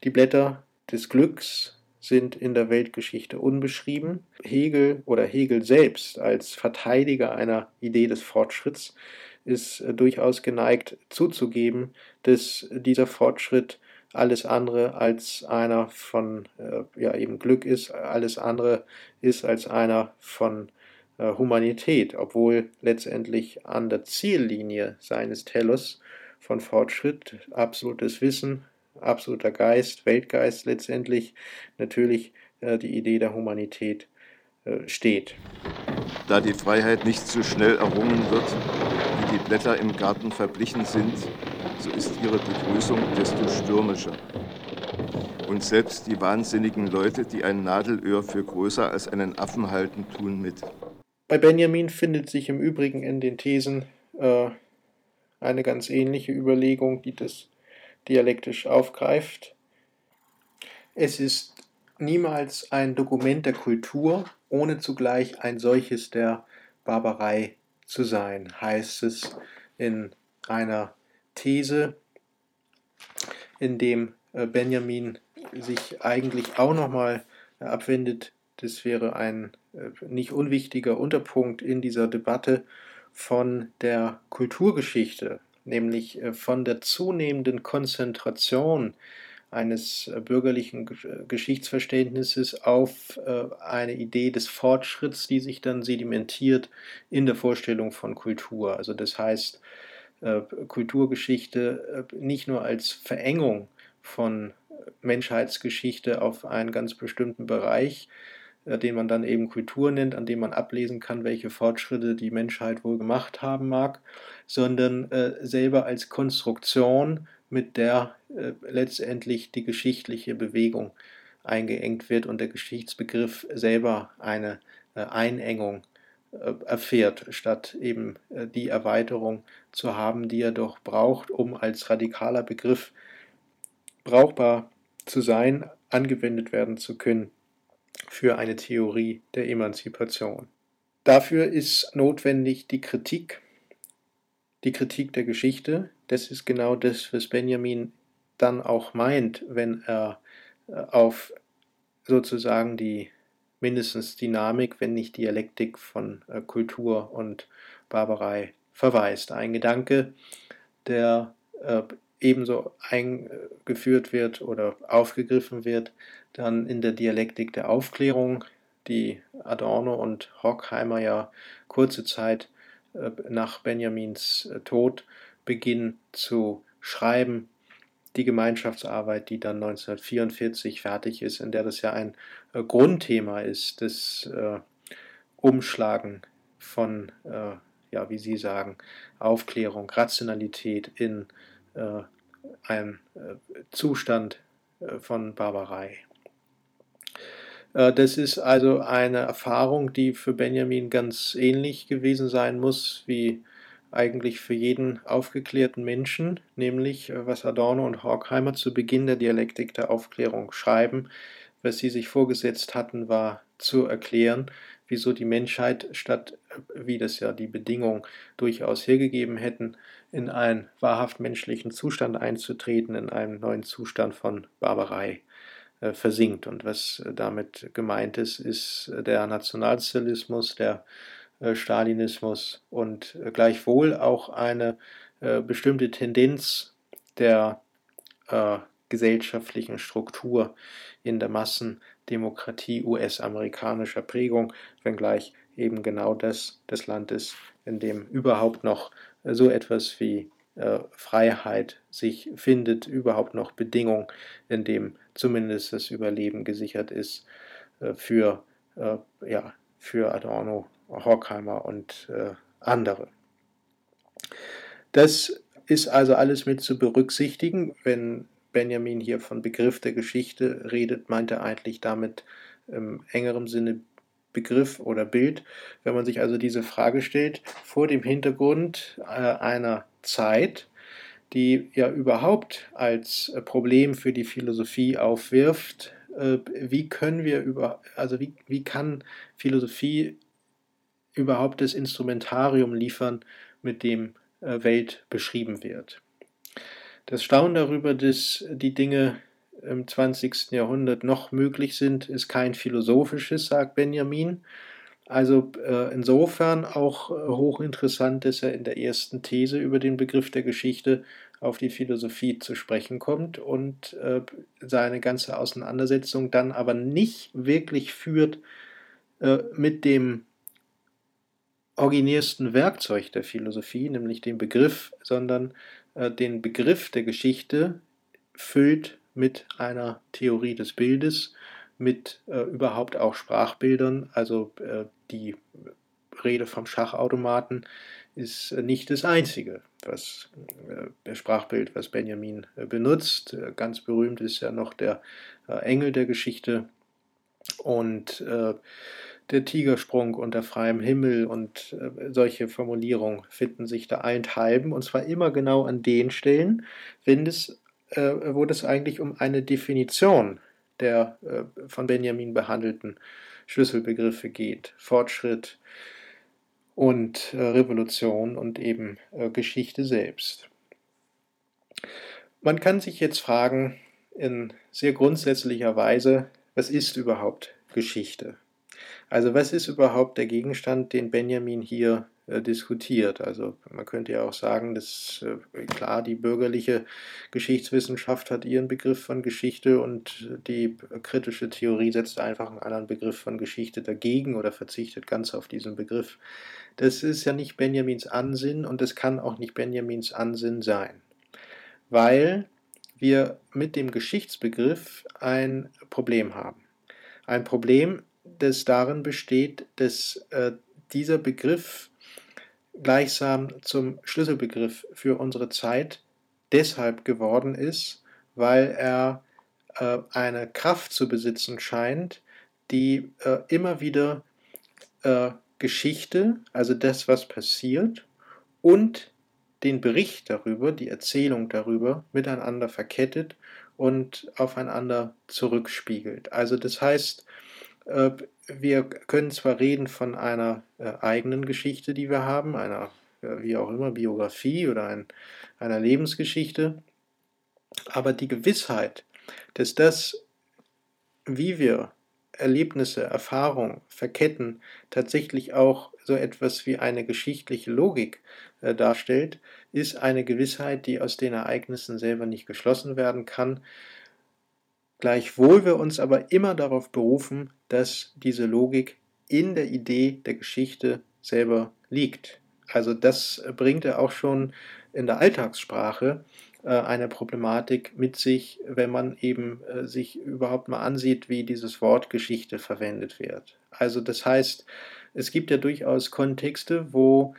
die Blätter des Glücks sind in der Weltgeschichte unbeschrieben. Hegel oder Hegel selbst als Verteidiger einer Idee des Fortschritts ist äh, durchaus geneigt zuzugeben, dass dieser Fortschritt alles andere als einer von äh, ja eben Glück ist, alles andere ist als einer von äh, Humanität, obwohl letztendlich an der Ziellinie seines Telos von Fortschritt, absolutes Wissen, absoluter Geist, Weltgeist letztendlich natürlich äh, die Idee der Humanität äh, steht. Da die Freiheit nicht so schnell errungen wird, wie die Blätter im Garten verblichen sind, so ist ihre Begrüßung desto stürmischer. Und selbst die wahnsinnigen Leute, die ein Nadelöhr für größer als einen Affen halten, tun mit. Bei Benjamin findet sich im Übrigen in den Thesen äh, eine ganz ähnliche Überlegung, die das dialektisch aufgreift. Es ist niemals ein Dokument der Kultur, ohne zugleich ein solches der Barbarei zu sein, heißt es in einer These, in dem äh, Benjamin sich eigentlich auch nochmal äh, abwendet. Das wäre ein äh, nicht unwichtiger Unterpunkt in dieser Debatte von der Kulturgeschichte, nämlich von der zunehmenden Konzentration eines bürgerlichen Geschichtsverständnisses auf eine Idee des Fortschritts, die sich dann sedimentiert in der Vorstellung von Kultur. Also das heißt, äh, Kulturgeschichte äh, nicht nur als Verengung von Menschheitsgeschichte auf einen ganz bestimmten Bereich, äh, den man dann eben Kultur nennt, an dem man ablesen kann, welche Fortschritte die Menschheit wohl gemacht haben mag, sondern selber als Konstruktion, mit der letztendlich die geschichtliche Bewegung eingeengt wird und der Geschichtsbegriff selber eine Einengung äh, erfährt, statt eben äh, die Erweiterung zu haben, die er doch braucht, um als radikaler Begriff brauchbar zu sein, angewendet werden zu können für eine Theorie der Emanzipation. Dafür ist notwendig die Kritik, die Kritik der Geschichte. Das ist genau das, was Benjamin dann auch meint, wenn er äh, auf sozusagen die mindestens Dynamik, wenn nicht Dialektik von äh, Kultur und Barbarei verweist. Ein Gedanke, der äh, ebenso eingeführt wird oder aufgegriffen wird, dann in der Dialektik der Aufklärung, die Adorno und Horkheimer ja kurze Zeit äh, nach Benjamins äh, Tod beginnen zu schreiben. Die Gemeinschaftsarbeit, die dann 1944 fertig ist, in der das ja ein äh, Grundthema ist, das Umschlagen von, ja, wie Sie sagen, Aufklärung, Rationalität in einem Zustand von Barbarei. Äh, das ist also eine Erfahrung, die für Benjamin ganz ähnlich gewesen sein muss wie eigentlich für jeden aufgeklärten Menschen, nämlich äh, was Adorno und Horkheimer zu Beginn der Dialektik der Aufklärung schreiben. Was sie sich vorgesetzt hatten, war zu erklären, wieso die Menschheit, statt äh, wie das ja die Bedingungen durchaus hergegeben hätten, in einen wahrhaft menschlichen Zustand einzutreten, in einen neuen Zustand von Barbarei äh, versinkt. Und was äh, damit gemeint ist, ist äh, der Nationalsozialismus, der Stalinismus und gleichwohl auch eine bestimmte Tendenz der gesellschaftlichen Struktur in der Massendemokratie US-amerikanischer Prägung, wenngleich eben genau das das Land ist, in dem überhaupt noch so etwas wie äh, Freiheit sich findet, überhaupt noch Bedingungen, in dem zumindest das Überleben gesichert ist äh, für, äh, ja, für Adorno, Horkheimer und andere. Das ist also alles mit zu berücksichtigen. Wenn Benjamin hier von Begriff der Geschichte redet, meint er eigentlich damit im engeren Sinne Begriff oder Bild. Wenn man sich also diese Frage stellt, vor dem Hintergrund einer Zeit, die ja überhaupt als äh, Problem für die Philosophie aufwirft. Äh, wie können wir über, also wie, wie kann Philosophie überhaupt das Instrumentarium liefern, mit dem äh, Welt beschrieben wird? Das Staunen darüber, dass die Dinge im 20. Jahrhundert noch möglich sind, ist kein philosophisches, sagt Benjamin, also äh, insofern auch äh, hochinteressant, dass er in der ersten These über den Begriff der Geschichte auf die Philosophie zu sprechen kommt und äh, seine ganze Auseinandersetzung dann aber nicht wirklich führt äh, mit dem originärsten Werkzeug der Philosophie, nämlich dem Begriff, sondern den Begriff der Geschichte füllt mit einer Theorie des Bildes, mit äh, überhaupt auch Sprachbildern. Also äh, die Rede vom Schachautomaten ist äh, nicht das einzige, was äh, Sprachbild, was Benjamin äh, benutzt. Äh, ganz berühmt ist ja noch der Engel der Geschichte und der Tigersprung unter freiem Himmel und solche Formulierungen finden sich da einthalben und zwar immer genau an den Stellen, wenn es, wo es eigentlich um eine Definition der äh, von Benjamin behandelten Schlüsselbegriffe geht. Fortschritt und äh, Revolution und eben äh, Geschichte selbst. Man kann sich jetzt fragen, in sehr grundsätzlicher Weise, was ist überhaupt Geschichte? Also was ist überhaupt der Gegenstand, den Benjamin hier äh, diskutiert. Also man könnte ja auch sagen, dass äh, klar die bürgerliche Geschichtswissenschaft hat ihren Begriff von Geschichte und die kritische Theorie setzt einfach einen anderen Begriff von Geschichte dagegen oder verzichtet ganz auf diesen Begriff. Das ist ja nicht Benjamins Ansinn und es kann auch nicht Benjamins Ansinn sein, weil wir mit dem Geschichtsbegriff ein Problem haben. Ein Problem, das darin besteht, dass äh, dieser Begriff gleichsam zum Schlüsselbegriff für unsere Zeit deshalb geworden ist, weil er äh, eine Kraft zu besitzen scheint, die äh, immer wieder äh, Geschichte, also das, was passiert, und den Bericht darüber, die Erzählung darüber miteinander verkettet und aufeinander zurückspiegelt. Also das heißt, wir können zwar reden von einer äh, eigenen Geschichte, die wir haben, einer äh, wie auch immer Biografie oder ein, einer Lebensgeschichte, aber die Gewissheit, dass das, wie wir Erlebnisse, Erfahrungen verketten, tatsächlich auch so etwas wie eine geschichtliche Logik äh, darstellt, ist eine Gewissheit, die aus den Ereignissen selber nicht geschlossen werden kann. Gleichwohl wir uns aber immer darauf berufen, dass diese Logik in der Idee der Geschichte selber liegt. Also das bringt er auch schon in der Alltagssprache äh, eine Problematik mit sich, wenn man eben äh, sich überhaupt mal ansieht, wie dieses Wort Geschichte verwendet wird. Also das heißt, es gibt ja durchaus Kontexte, wo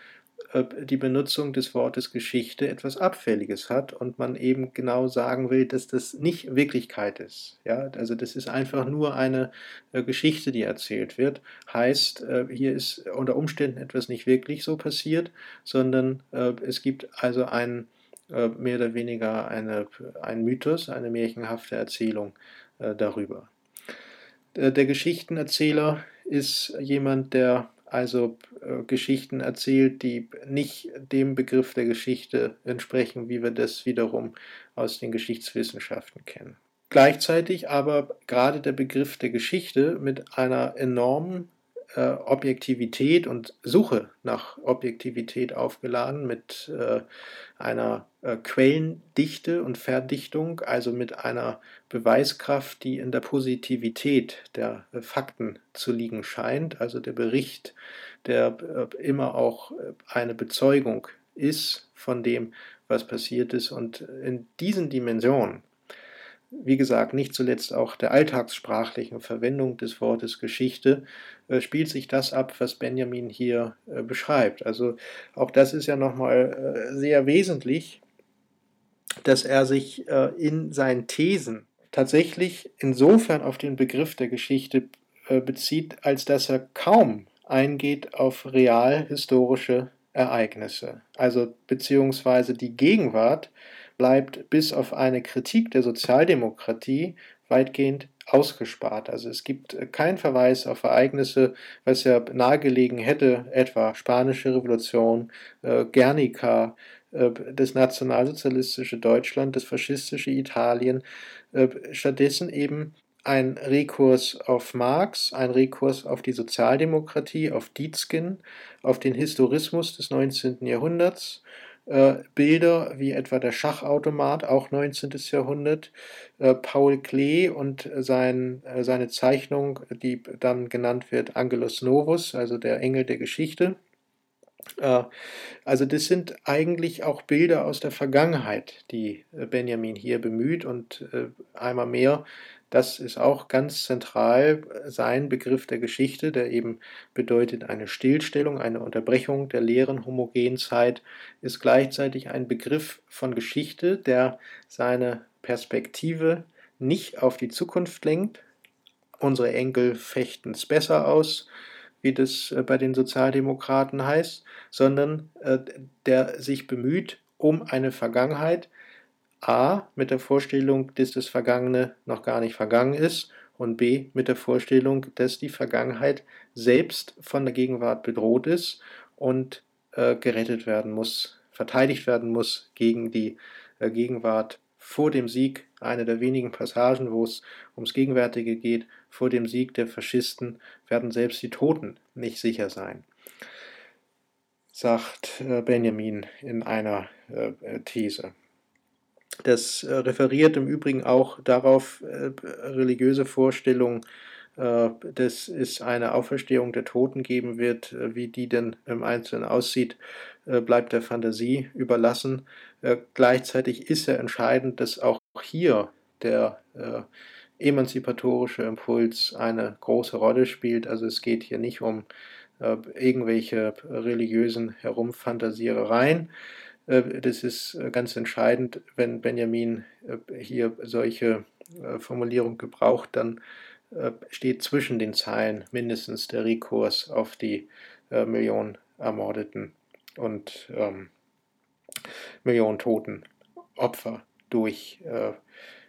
die Benutzung des Wortes Geschichte etwas Abfälliges hat und man eben genau sagen will, dass das nicht Wirklichkeit ist. Ja, also das ist einfach nur eine Geschichte, die erzählt wird. Heißt, hier ist unter Umständen etwas nicht wirklich so passiert, sondern es gibt also einen äh, mehr oder weniger eine, ein Mythos, eine märchenhafte Erzählung äh, darüber. Der Geschichtenerzähler ist jemand, der also äh, Geschichten erzählt, die nicht dem Begriff der Geschichte entsprechen, wie wir das wiederum aus den Geschichtswissenschaften kennen. Gleichzeitig aber gerade der Begriff der Geschichte mit einer enormen äh, Objektivität und Suche nach Objektivität aufgeladen mit äh, einer äh, Quellendichte und Verdichtung, also mit einer Beweiskraft, die in der Positivität der äh, Fakten zu liegen scheint, also der Bericht, der äh, immer auch äh, eine Bezeugung ist von dem, was passiert ist. Und in diesen Dimensionen wie gesagt, nicht zuletzt auch der alltagssprachlichen Verwendung des Wortes Geschichte, äh, spielt sich das ab, was Benjamin hier äh, beschreibt. Also auch das ist ja nochmal äh, sehr wesentlich, dass er sich äh, in seinen Thesen tatsächlich insofern auf den Begriff der Geschichte äh, bezieht, als dass er kaum eingeht auf real historische Ereignisse. Also beziehungsweise die Gegenwart bleibt bis auf eine Kritik der Sozialdemokratie weitgehend ausgespart. Also es gibt äh, keinen Verweis auf Ereignisse, was ja nahegelegen hätte, etwa Spanische Revolution, äh, Guernica, äh, das nationalsozialistische Deutschland, das faschistische Italien. Äh, stattdessen eben ein Rekurs auf Marx, ein Rekurs auf die Sozialdemokratie, auf Dietzgen, auf den Historismus des 19. Jahrhunderts äh, Bilder wie etwa der Schachautomat, auch 19. Jahrhundert, äh, Paul Klee und sein, äh, seine Zeichnung, die dann genannt wird Angelus Novus, also der Engel der Geschichte. Also das sind eigentlich auch Bilder aus der Vergangenheit, die Benjamin hier bemüht und einmal mehr das ist auch ganz zentral sein Begriff der Geschichte, der eben bedeutet eine Stillstellung, eine Unterbrechung der leeren homogenen Zeit, ist gleichzeitig ein Begriff von Geschichte, der seine Perspektive nicht auf die Zukunft lenkt. Unsere Enkel fechten es besser aus, wie das äh, bei den Sozialdemokraten heißt, sondern äh, der sich bemüht um eine Vergangenheit, A mit der Vorstellung, dass das Vergangene noch gar nicht vergangen ist und B mit der Vorstellung, dass die Vergangenheit selbst von der Gegenwart bedroht ist und äh, gerettet werden muss, verteidigt werden muss gegen die äh, Gegenwart vor dem Sieg, eine der wenigen Passagen, wo es ums Gegenwärtige geht, vor dem Sieg der Faschisten werden selbst die Toten nicht sicher sein, sagt äh, Benjamin in einer äh, These. Das äh, referiert im Übrigen auch darauf, äh, religiöse Vorstellungen, äh, dass es eine Auferstehung der Toten geben wird, wie die denn im Einzelnen aussieht, bleibt der Fantasie überlassen. Gleichzeitig ist ja entscheidend, dass auch hier der emanzipatorische Impuls eine große Rolle spielt. Also es geht hier nicht um irgendwelche religiösen Herumfantasierereien, das ist äh, ganz entscheidend, wenn Benjamin äh, hier solche Formulierung gebraucht, dann steht zwischen den Zeilen mindestens der Rekurs auf die äh, Millionen Ermordeten und ähm, Millionen Toten Opfer durch äh,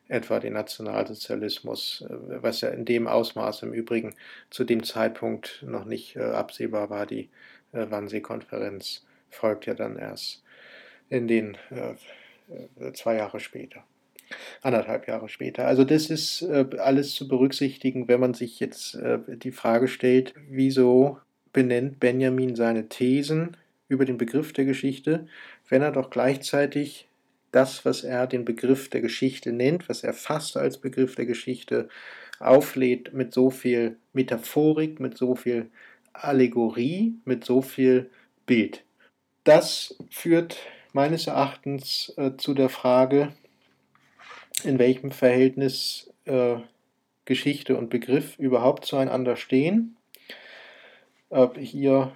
etwa den Nationalsozialismus, äh, was ja in dem Ausmaß im Übrigen zu dem Zeitpunkt noch nicht äh, absehbar war. Die äh, Wannsee-Konferenz folgt ja dann erst in den zwei Jahre später, anderthalb Jahre später. Also das ist alles zu berücksichtigen, wenn man sich jetzt die Frage stellt, wieso benennt Benjamin seine Thesen über den Begriff der Geschichte, wenn er doch gleichzeitig das, was er den Begriff der Geschichte nennt, was er fast als Begriff der Geschichte auflädt, mit so viel Metaphorik, mit so viel Allegorie, mit so viel Bild. Das führt meines Erachtens äh, zu der Frage, in welchem Verhältnis äh, Geschichte und Begriff überhaupt zueinander stehen. Äh, hier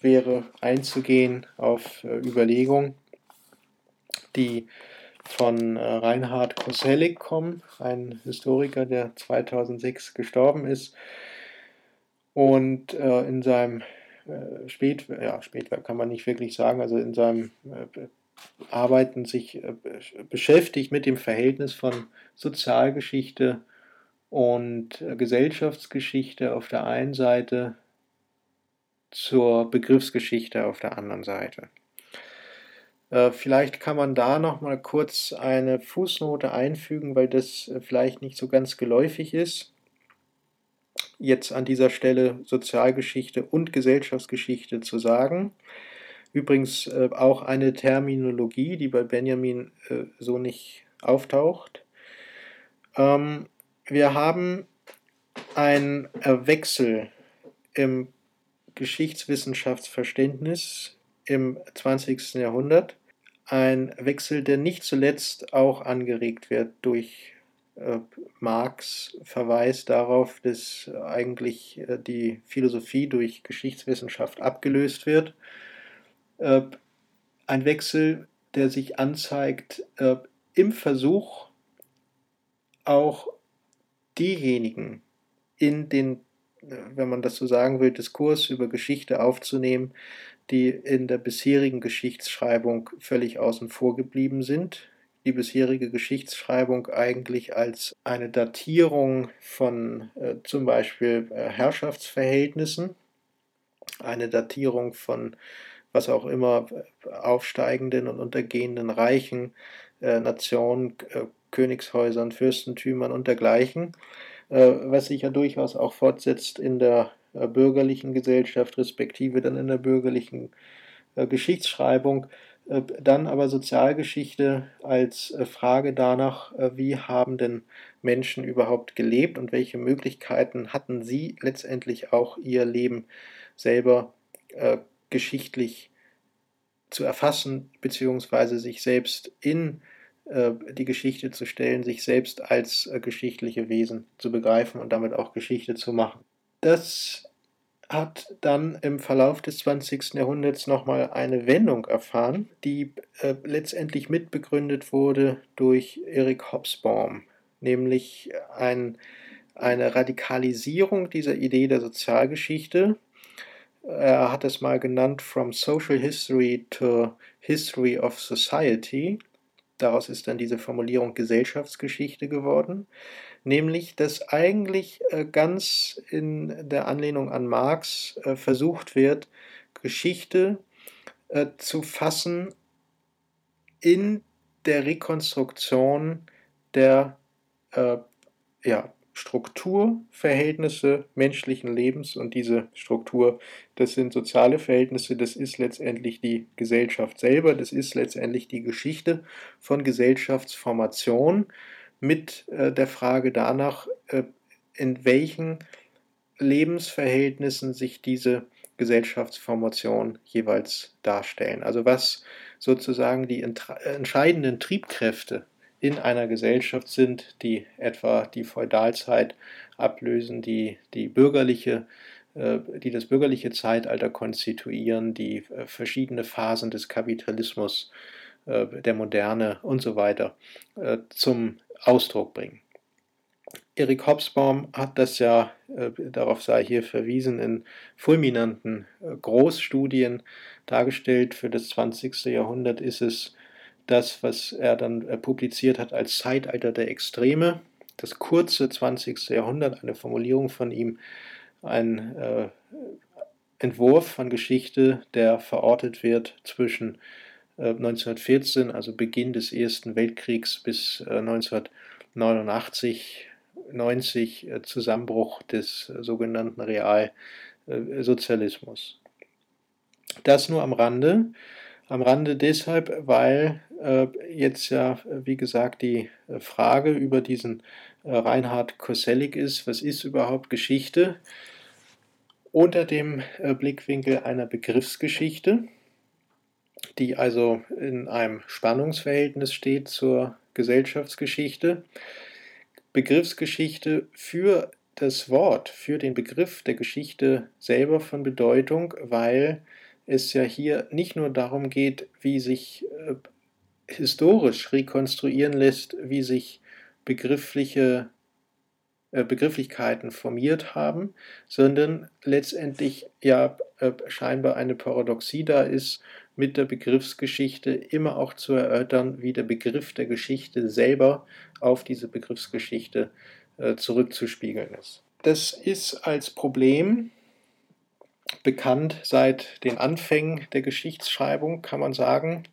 wäre einzugehen auf äh, Überlegungen, die von äh, Reinhard Koselleck kommen, ein Historiker, der 2006 gestorben ist und äh, in seinem äh, Spät, ja, Spätwerk kann man nicht wirklich sagen, also in seinem äh, Arbeiten sich äh, beschäftigt mit dem Verhältnis von Sozialgeschichte und äh, Gesellschaftsgeschichte auf der einen Seite zur Begriffsgeschichte auf der anderen Seite. Äh, vielleicht kann man da noch mal kurz eine Fußnote einfügen, weil das äh, vielleicht nicht so ganz geläufig ist. Jetzt an dieser Stelle Sozialgeschichte und Gesellschaftsgeschichte zu sagen. Übrigens äh, auch eine Terminologie, die bei Benjamin so nicht auftaucht. Ähm, wir haben einen Wechsel im Geschichtswissenschaftsverständnis im 20. Jahrhundert ein Wechsel, der nicht zuletzt auch angeregt wird durch äh, Marx Verweis darauf, dass eigentlich äh, die Philosophie durch Geschichtswissenschaft abgelöst wird. Äh, ein Wechsel, der sich anzeigt äh, im Versuch, auch diejenigen in den, äh, wenn man das so sagen will, Diskurs über Geschichte aufzunehmen, die in der bisherigen Geschichtsschreibung völlig außen vor geblieben sind. Die bisherige Geschichtsschreibung eigentlich als eine Datierung von äh, zum Beispiel äh, Herrschaftsverhältnissen, eine Datierung von was auch immer äh, aufsteigenden und untergehenden Reichen, äh, Nationen, äh, Königshäusern, Fürstentümern und dergleichen, äh, was sich ja durchaus auch fortsetzt in der bürgerlichen Gesellschaft, respektive dann in der bürgerlichen Geschichtsschreibung. Äh, dann aber Sozialgeschichte als Frage danach, wie haben denn Menschen überhaupt gelebt und welche Möglichkeiten hatten sie letztendlich auch ihr Leben selber geschichtlich zu erfassen, beziehungsweise sich selbst in die Geschichte zu stellen, sich selbst als geschichtliche Wesen zu begreifen und damit auch Geschichte zu machen. Das hat dann im Verlauf des 20. Jahrhunderts nochmal eine Wendung erfahren, die äh, letztendlich mitbegründet wurde durch Eric Hobsbawm, nämlich ein, eine Radikalisierung dieser Idee der Sozialgeschichte. Er hat es mal genannt From Social History to History of Society. Daraus ist dann diese Formulierung Gesellschaftsgeschichte geworden nämlich dass eigentlich äh, ganz in der Anlehnung an Marx äh, versucht wird, Geschichte äh, zu fassen in der Rekonstruktion der ja, Strukturverhältnisse menschlichen Lebens. Und diese Struktur, das sind soziale Verhältnisse, das ist letztendlich die Gesellschaft selber, das ist letztendlich die Geschichte von Gesellschaftsformation mit äh, der Frage danach, äh, in welchen Lebensverhältnissen sich diese Gesellschaftsformation jeweils darstellen. Also was sozusagen die entscheidenden Triebkräfte in einer Gesellschaft sind, die etwa die Feudalzeit ablösen, die die bürgerliche äh, die das bürgerliche Zeitalter konstituieren, die äh, verschiedene Phasen des Kapitalismus, äh, der Moderne und so weiter zum Ausdruck bringen. Erik Hobsbawm hat das ja, äh, darauf sei hier verwiesen, in fulminanten äh, Großstudien dargestellt. Für das 20. Jahrhundert ist es das, was er dann äh, publiziert hat als Zeitalter der Extreme. Das kurze 20. Jahrhundert, eine Formulierung von ihm, ein äh, Entwurf von Geschichte, der verortet wird zwischen 1914, also Beginn des Ersten Weltkriegs, bis 1989, 90 äh, Zusammenbruch des äh, sogenannten Realsozialismus. Das nur am Rande. Am Rande deshalb, weil äh, jetzt ja, wie gesagt, die Frage über diesen Reinhard Koselleck ist, was ist überhaupt Geschichte? Unter dem Blickwinkel einer Begriffsgeschichte, die also in einem Spannungsverhältnis steht zur Gesellschaftsgeschichte. Begriffsgeschichte für das Wort, für den Begriff der Geschichte selber von Bedeutung, weil es ja hier nicht nur darum geht, wie sich äh, historisch rekonstruieren lässt, wie sich begriffliche äh, Begrifflichkeiten formiert haben, sondern letztendlich ja äh, scheinbar eine Paradoxie da ist, mit der Begriffsgeschichte immer auch zu erörtern, wie der Begriff der Geschichte selber auf diese Begriffsgeschichte äh, zurückzuspiegeln ist. Das ist als Problem bekannt seit den Anfängen der Geschichtsschreibung, kann man sagen.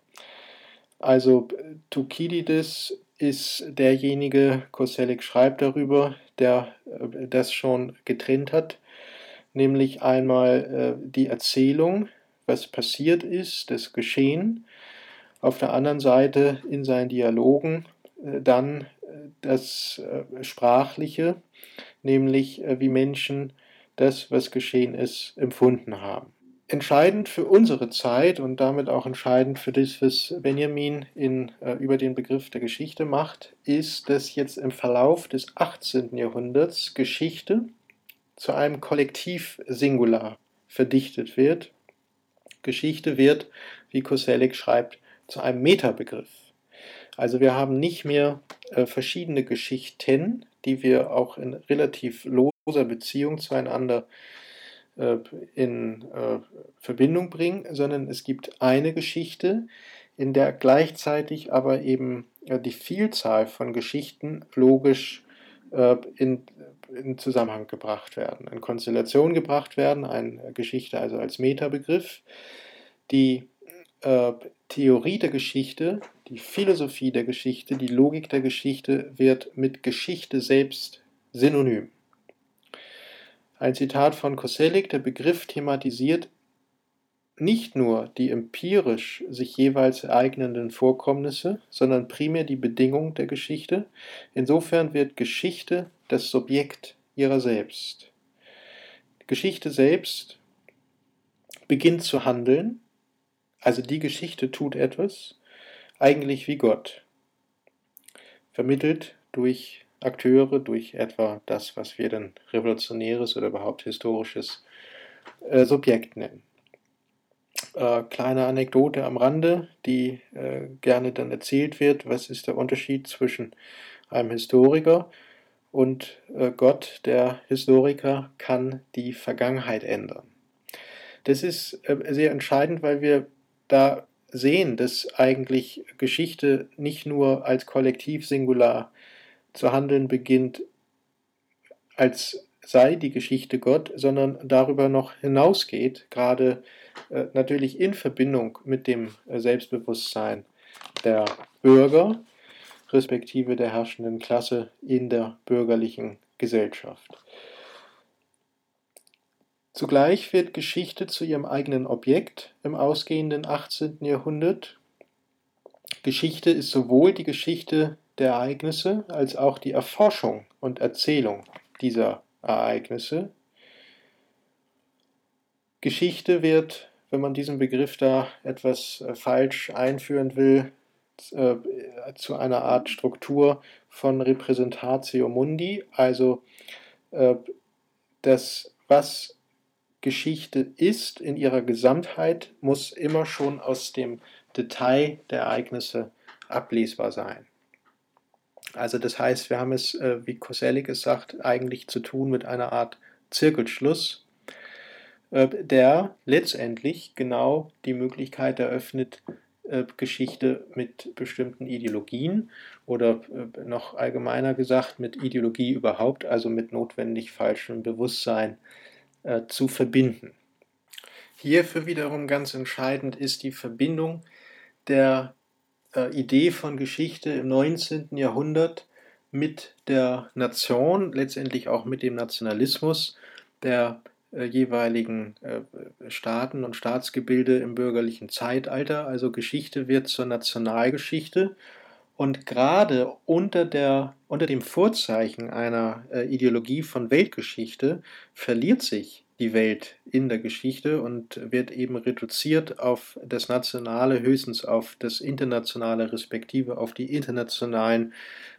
Also Thukydides ist derjenige, Koselleck schreibt darüber, der äh, das schon getrennt hat, nämlich einmal äh, die Erzählung, was passiert ist, das Geschehen, auf der anderen Seite in seinen Dialogen äh, dann das Sprachliche, nämlich wie Menschen das, was geschehen ist, empfunden haben. Entscheidend für unsere Zeit und damit auch entscheidend für das, was Benjamin in, äh, über den Begriff der Geschichte macht, ist, dass jetzt im Verlauf des 18. Jahrhunderts Geschichte zu einem Kollektiv-Singular verdichtet wird. Geschichte wird, wie Koselleck schreibt, zu einem Metabegriff. Also wir haben nicht mehr äh, verschiedene Geschichten, die wir auch in relativ loser Beziehung zueinander äh, in äh, Verbindung bringen, sondern es gibt eine Geschichte, in der gleichzeitig aber eben äh, die Vielzahl von Geschichten logisch in, in Zusammenhang gebracht werden, in Konstellation gebracht werden, eine Geschichte also als Metabegriff. Die äh, Theorie der Geschichte, die Philosophie der Geschichte, die Logik der Geschichte wird mit Geschichte selbst synonym. Ein Zitat von Koselleck, der Begriff thematisiert nicht nur die empirisch sich jeweils ereignenden Vorkommnisse, sondern primär die Bedingung der Geschichte. Insofern wird Geschichte das Subjekt ihrer selbst. Geschichte selbst beginnt zu handeln, also die Geschichte tut etwas, eigentlich wie Gott, vermittelt durch Akteure durch etwa das, was wir dann revolutionäres oder überhaupt historisches äh, Subjekt nennen. Äh, kleine Anekdote am Rande, die äh, gerne dann erzählt wird. Was ist der Unterschied zwischen einem Historiker und äh, Gott? Der Historiker kann die Vergangenheit ändern. Das ist äh, sehr entscheidend, weil wir da sehen, dass eigentlich Geschichte nicht nur als Kollektiv-Singular zu handeln beginnt, als sei die Geschichte Gott, sondern darüber noch hinausgeht, gerade äh, natürlich in Verbindung mit dem Selbstbewusstsein der Bürger, respektive der herrschenden Klasse in der bürgerlichen Gesellschaft. Zugleich wird Geschichte zu ihrem eigenen Objekt im ausgehenden 18. Jahrhundert. Geschichte ist sowohl die Geschichte der Ereignisse als auch die Erforschung und Erzählung dieser Ereignisse. Geschichte wird, wenn man diesen Begriff da etwas äh, falsch einführen will, äh, zu einer Art Struktur von Repräsentatio Mundi, also äh, das, was Geschichte ist in ihrer Gesamtheit, muss immer schon aus dem Detail der Ereignisse ablesbar sein. Also das heißt, wir haben es, äh, wie Koselleck es sagt, eigentlich zu tun mit einer Art Zirkelschluss, äh, der letztendlich genau die Möglichkeit eröffnet, Geschichte mit bestimmten Ideologien oder äh, noch allgemeiner gesagt mit Ideologie überhaupt, also mit notwendig falschem Bewusstsein äh, zu verbinden. Hierfür wiederum ganz entscheidend ist die Verbindung der äh, Idee von Geschichte im 19. Jahrhundert mit der Nation, letztendlich auch mit dem Nationalismus der äh, jeweiligen äh, Staaten und Staatsgebilde im bürgerlichen Zeitalter. Also Geschichte wird zur Nationalgeschichte. Und gerade unter, der, unter dem Vorzeichen einer äh, Ideologie von Weltgeschichte verliert sich die Welt in der Geschichte und wird eben reduziert auf das Nationale, höchstens auf das Internationale, respektive auf die internationalen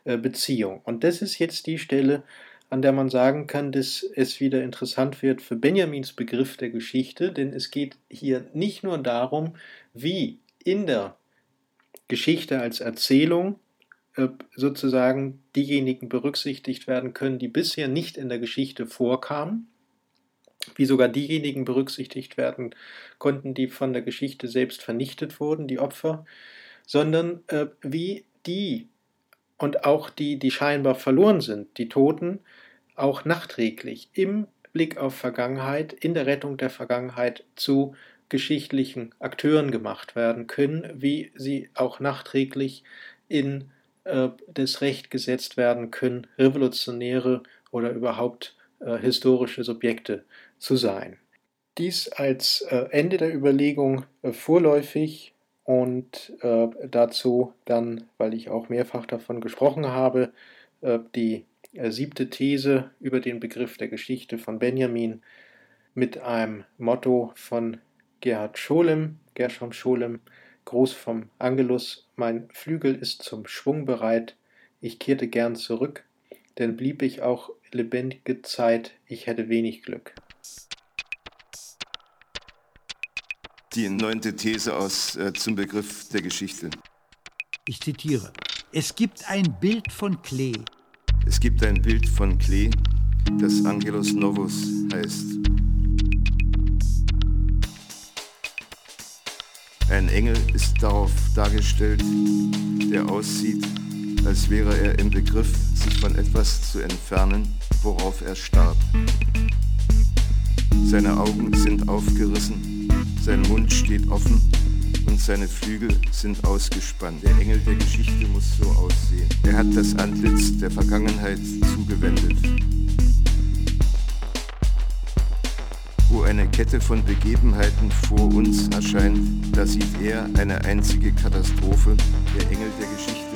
Beziehungen. Und das ist jetzt die Stelle, an der man sagen kann, dass es wieder interessant wird für Benjamins Begriff der Geschichte, denn es geht hier nicht nur darum, wie in der Geschichte als Erzählung äh, sozusagen diejenigen berücksichtigt werden können, die bisher nicht in der Geschichte vorkamen, wie sogar diejenigen berücksichtigt werden konnten, die von der Geschichte selbst vernichtet wurden, die Opfer, sondern äh, wie die und auch die, die scheinbar verloren sind, die Toten, auch nachträglich im Blick auf Vergangenheit, in der Rettung der Vergangenheit zu geschichtlichen Akteuren gemacht werden können, wie sie auch nachträglich in äh, das Recht gesetzt werden können, revolutionäre oder überhaupt äh, historische Subjekte zu sein. Dies als äh, Ende der Überlegung äh, vorläufig und äh, dazu dann, weil ich auch mehrfach davon gesprochen habe, äh, die äh, siebte These über den Begriff der Geschichte von Benjamin mit einem Motto von Gerhard Scholem, Gershom Scholem, Groß vom Angelus, mein Flügel ist zum Schwung bereit, ich kehrte gern zurück, denn blieb ich auch lebendige Zeit, ich hätte wenig Glück. Die neunte These aus äh, zum Begriff der Geschichte. Ich zitiere. Es gibt ein Bild von Klee. Es gibt ein Bild von Klee, das Angelus Novus heißt. Ein Engel ist darauf dargestellt, der aussieht, als wäre er im Begriff, sich von etwas zu entfernen, worauf er starb. Seine Augen sind aufgerissen sein Mund steht offen und seine Flügel sind ausgespannt. Der Engel der Geschichte muss so aussehen. Er hat das Antlitz der Vergangenheit zugewendet. Wo eine Kette von Begebenheiten vor uns erscheint, da sieht er eine einzige Katastrophe, der Engel der Geschichte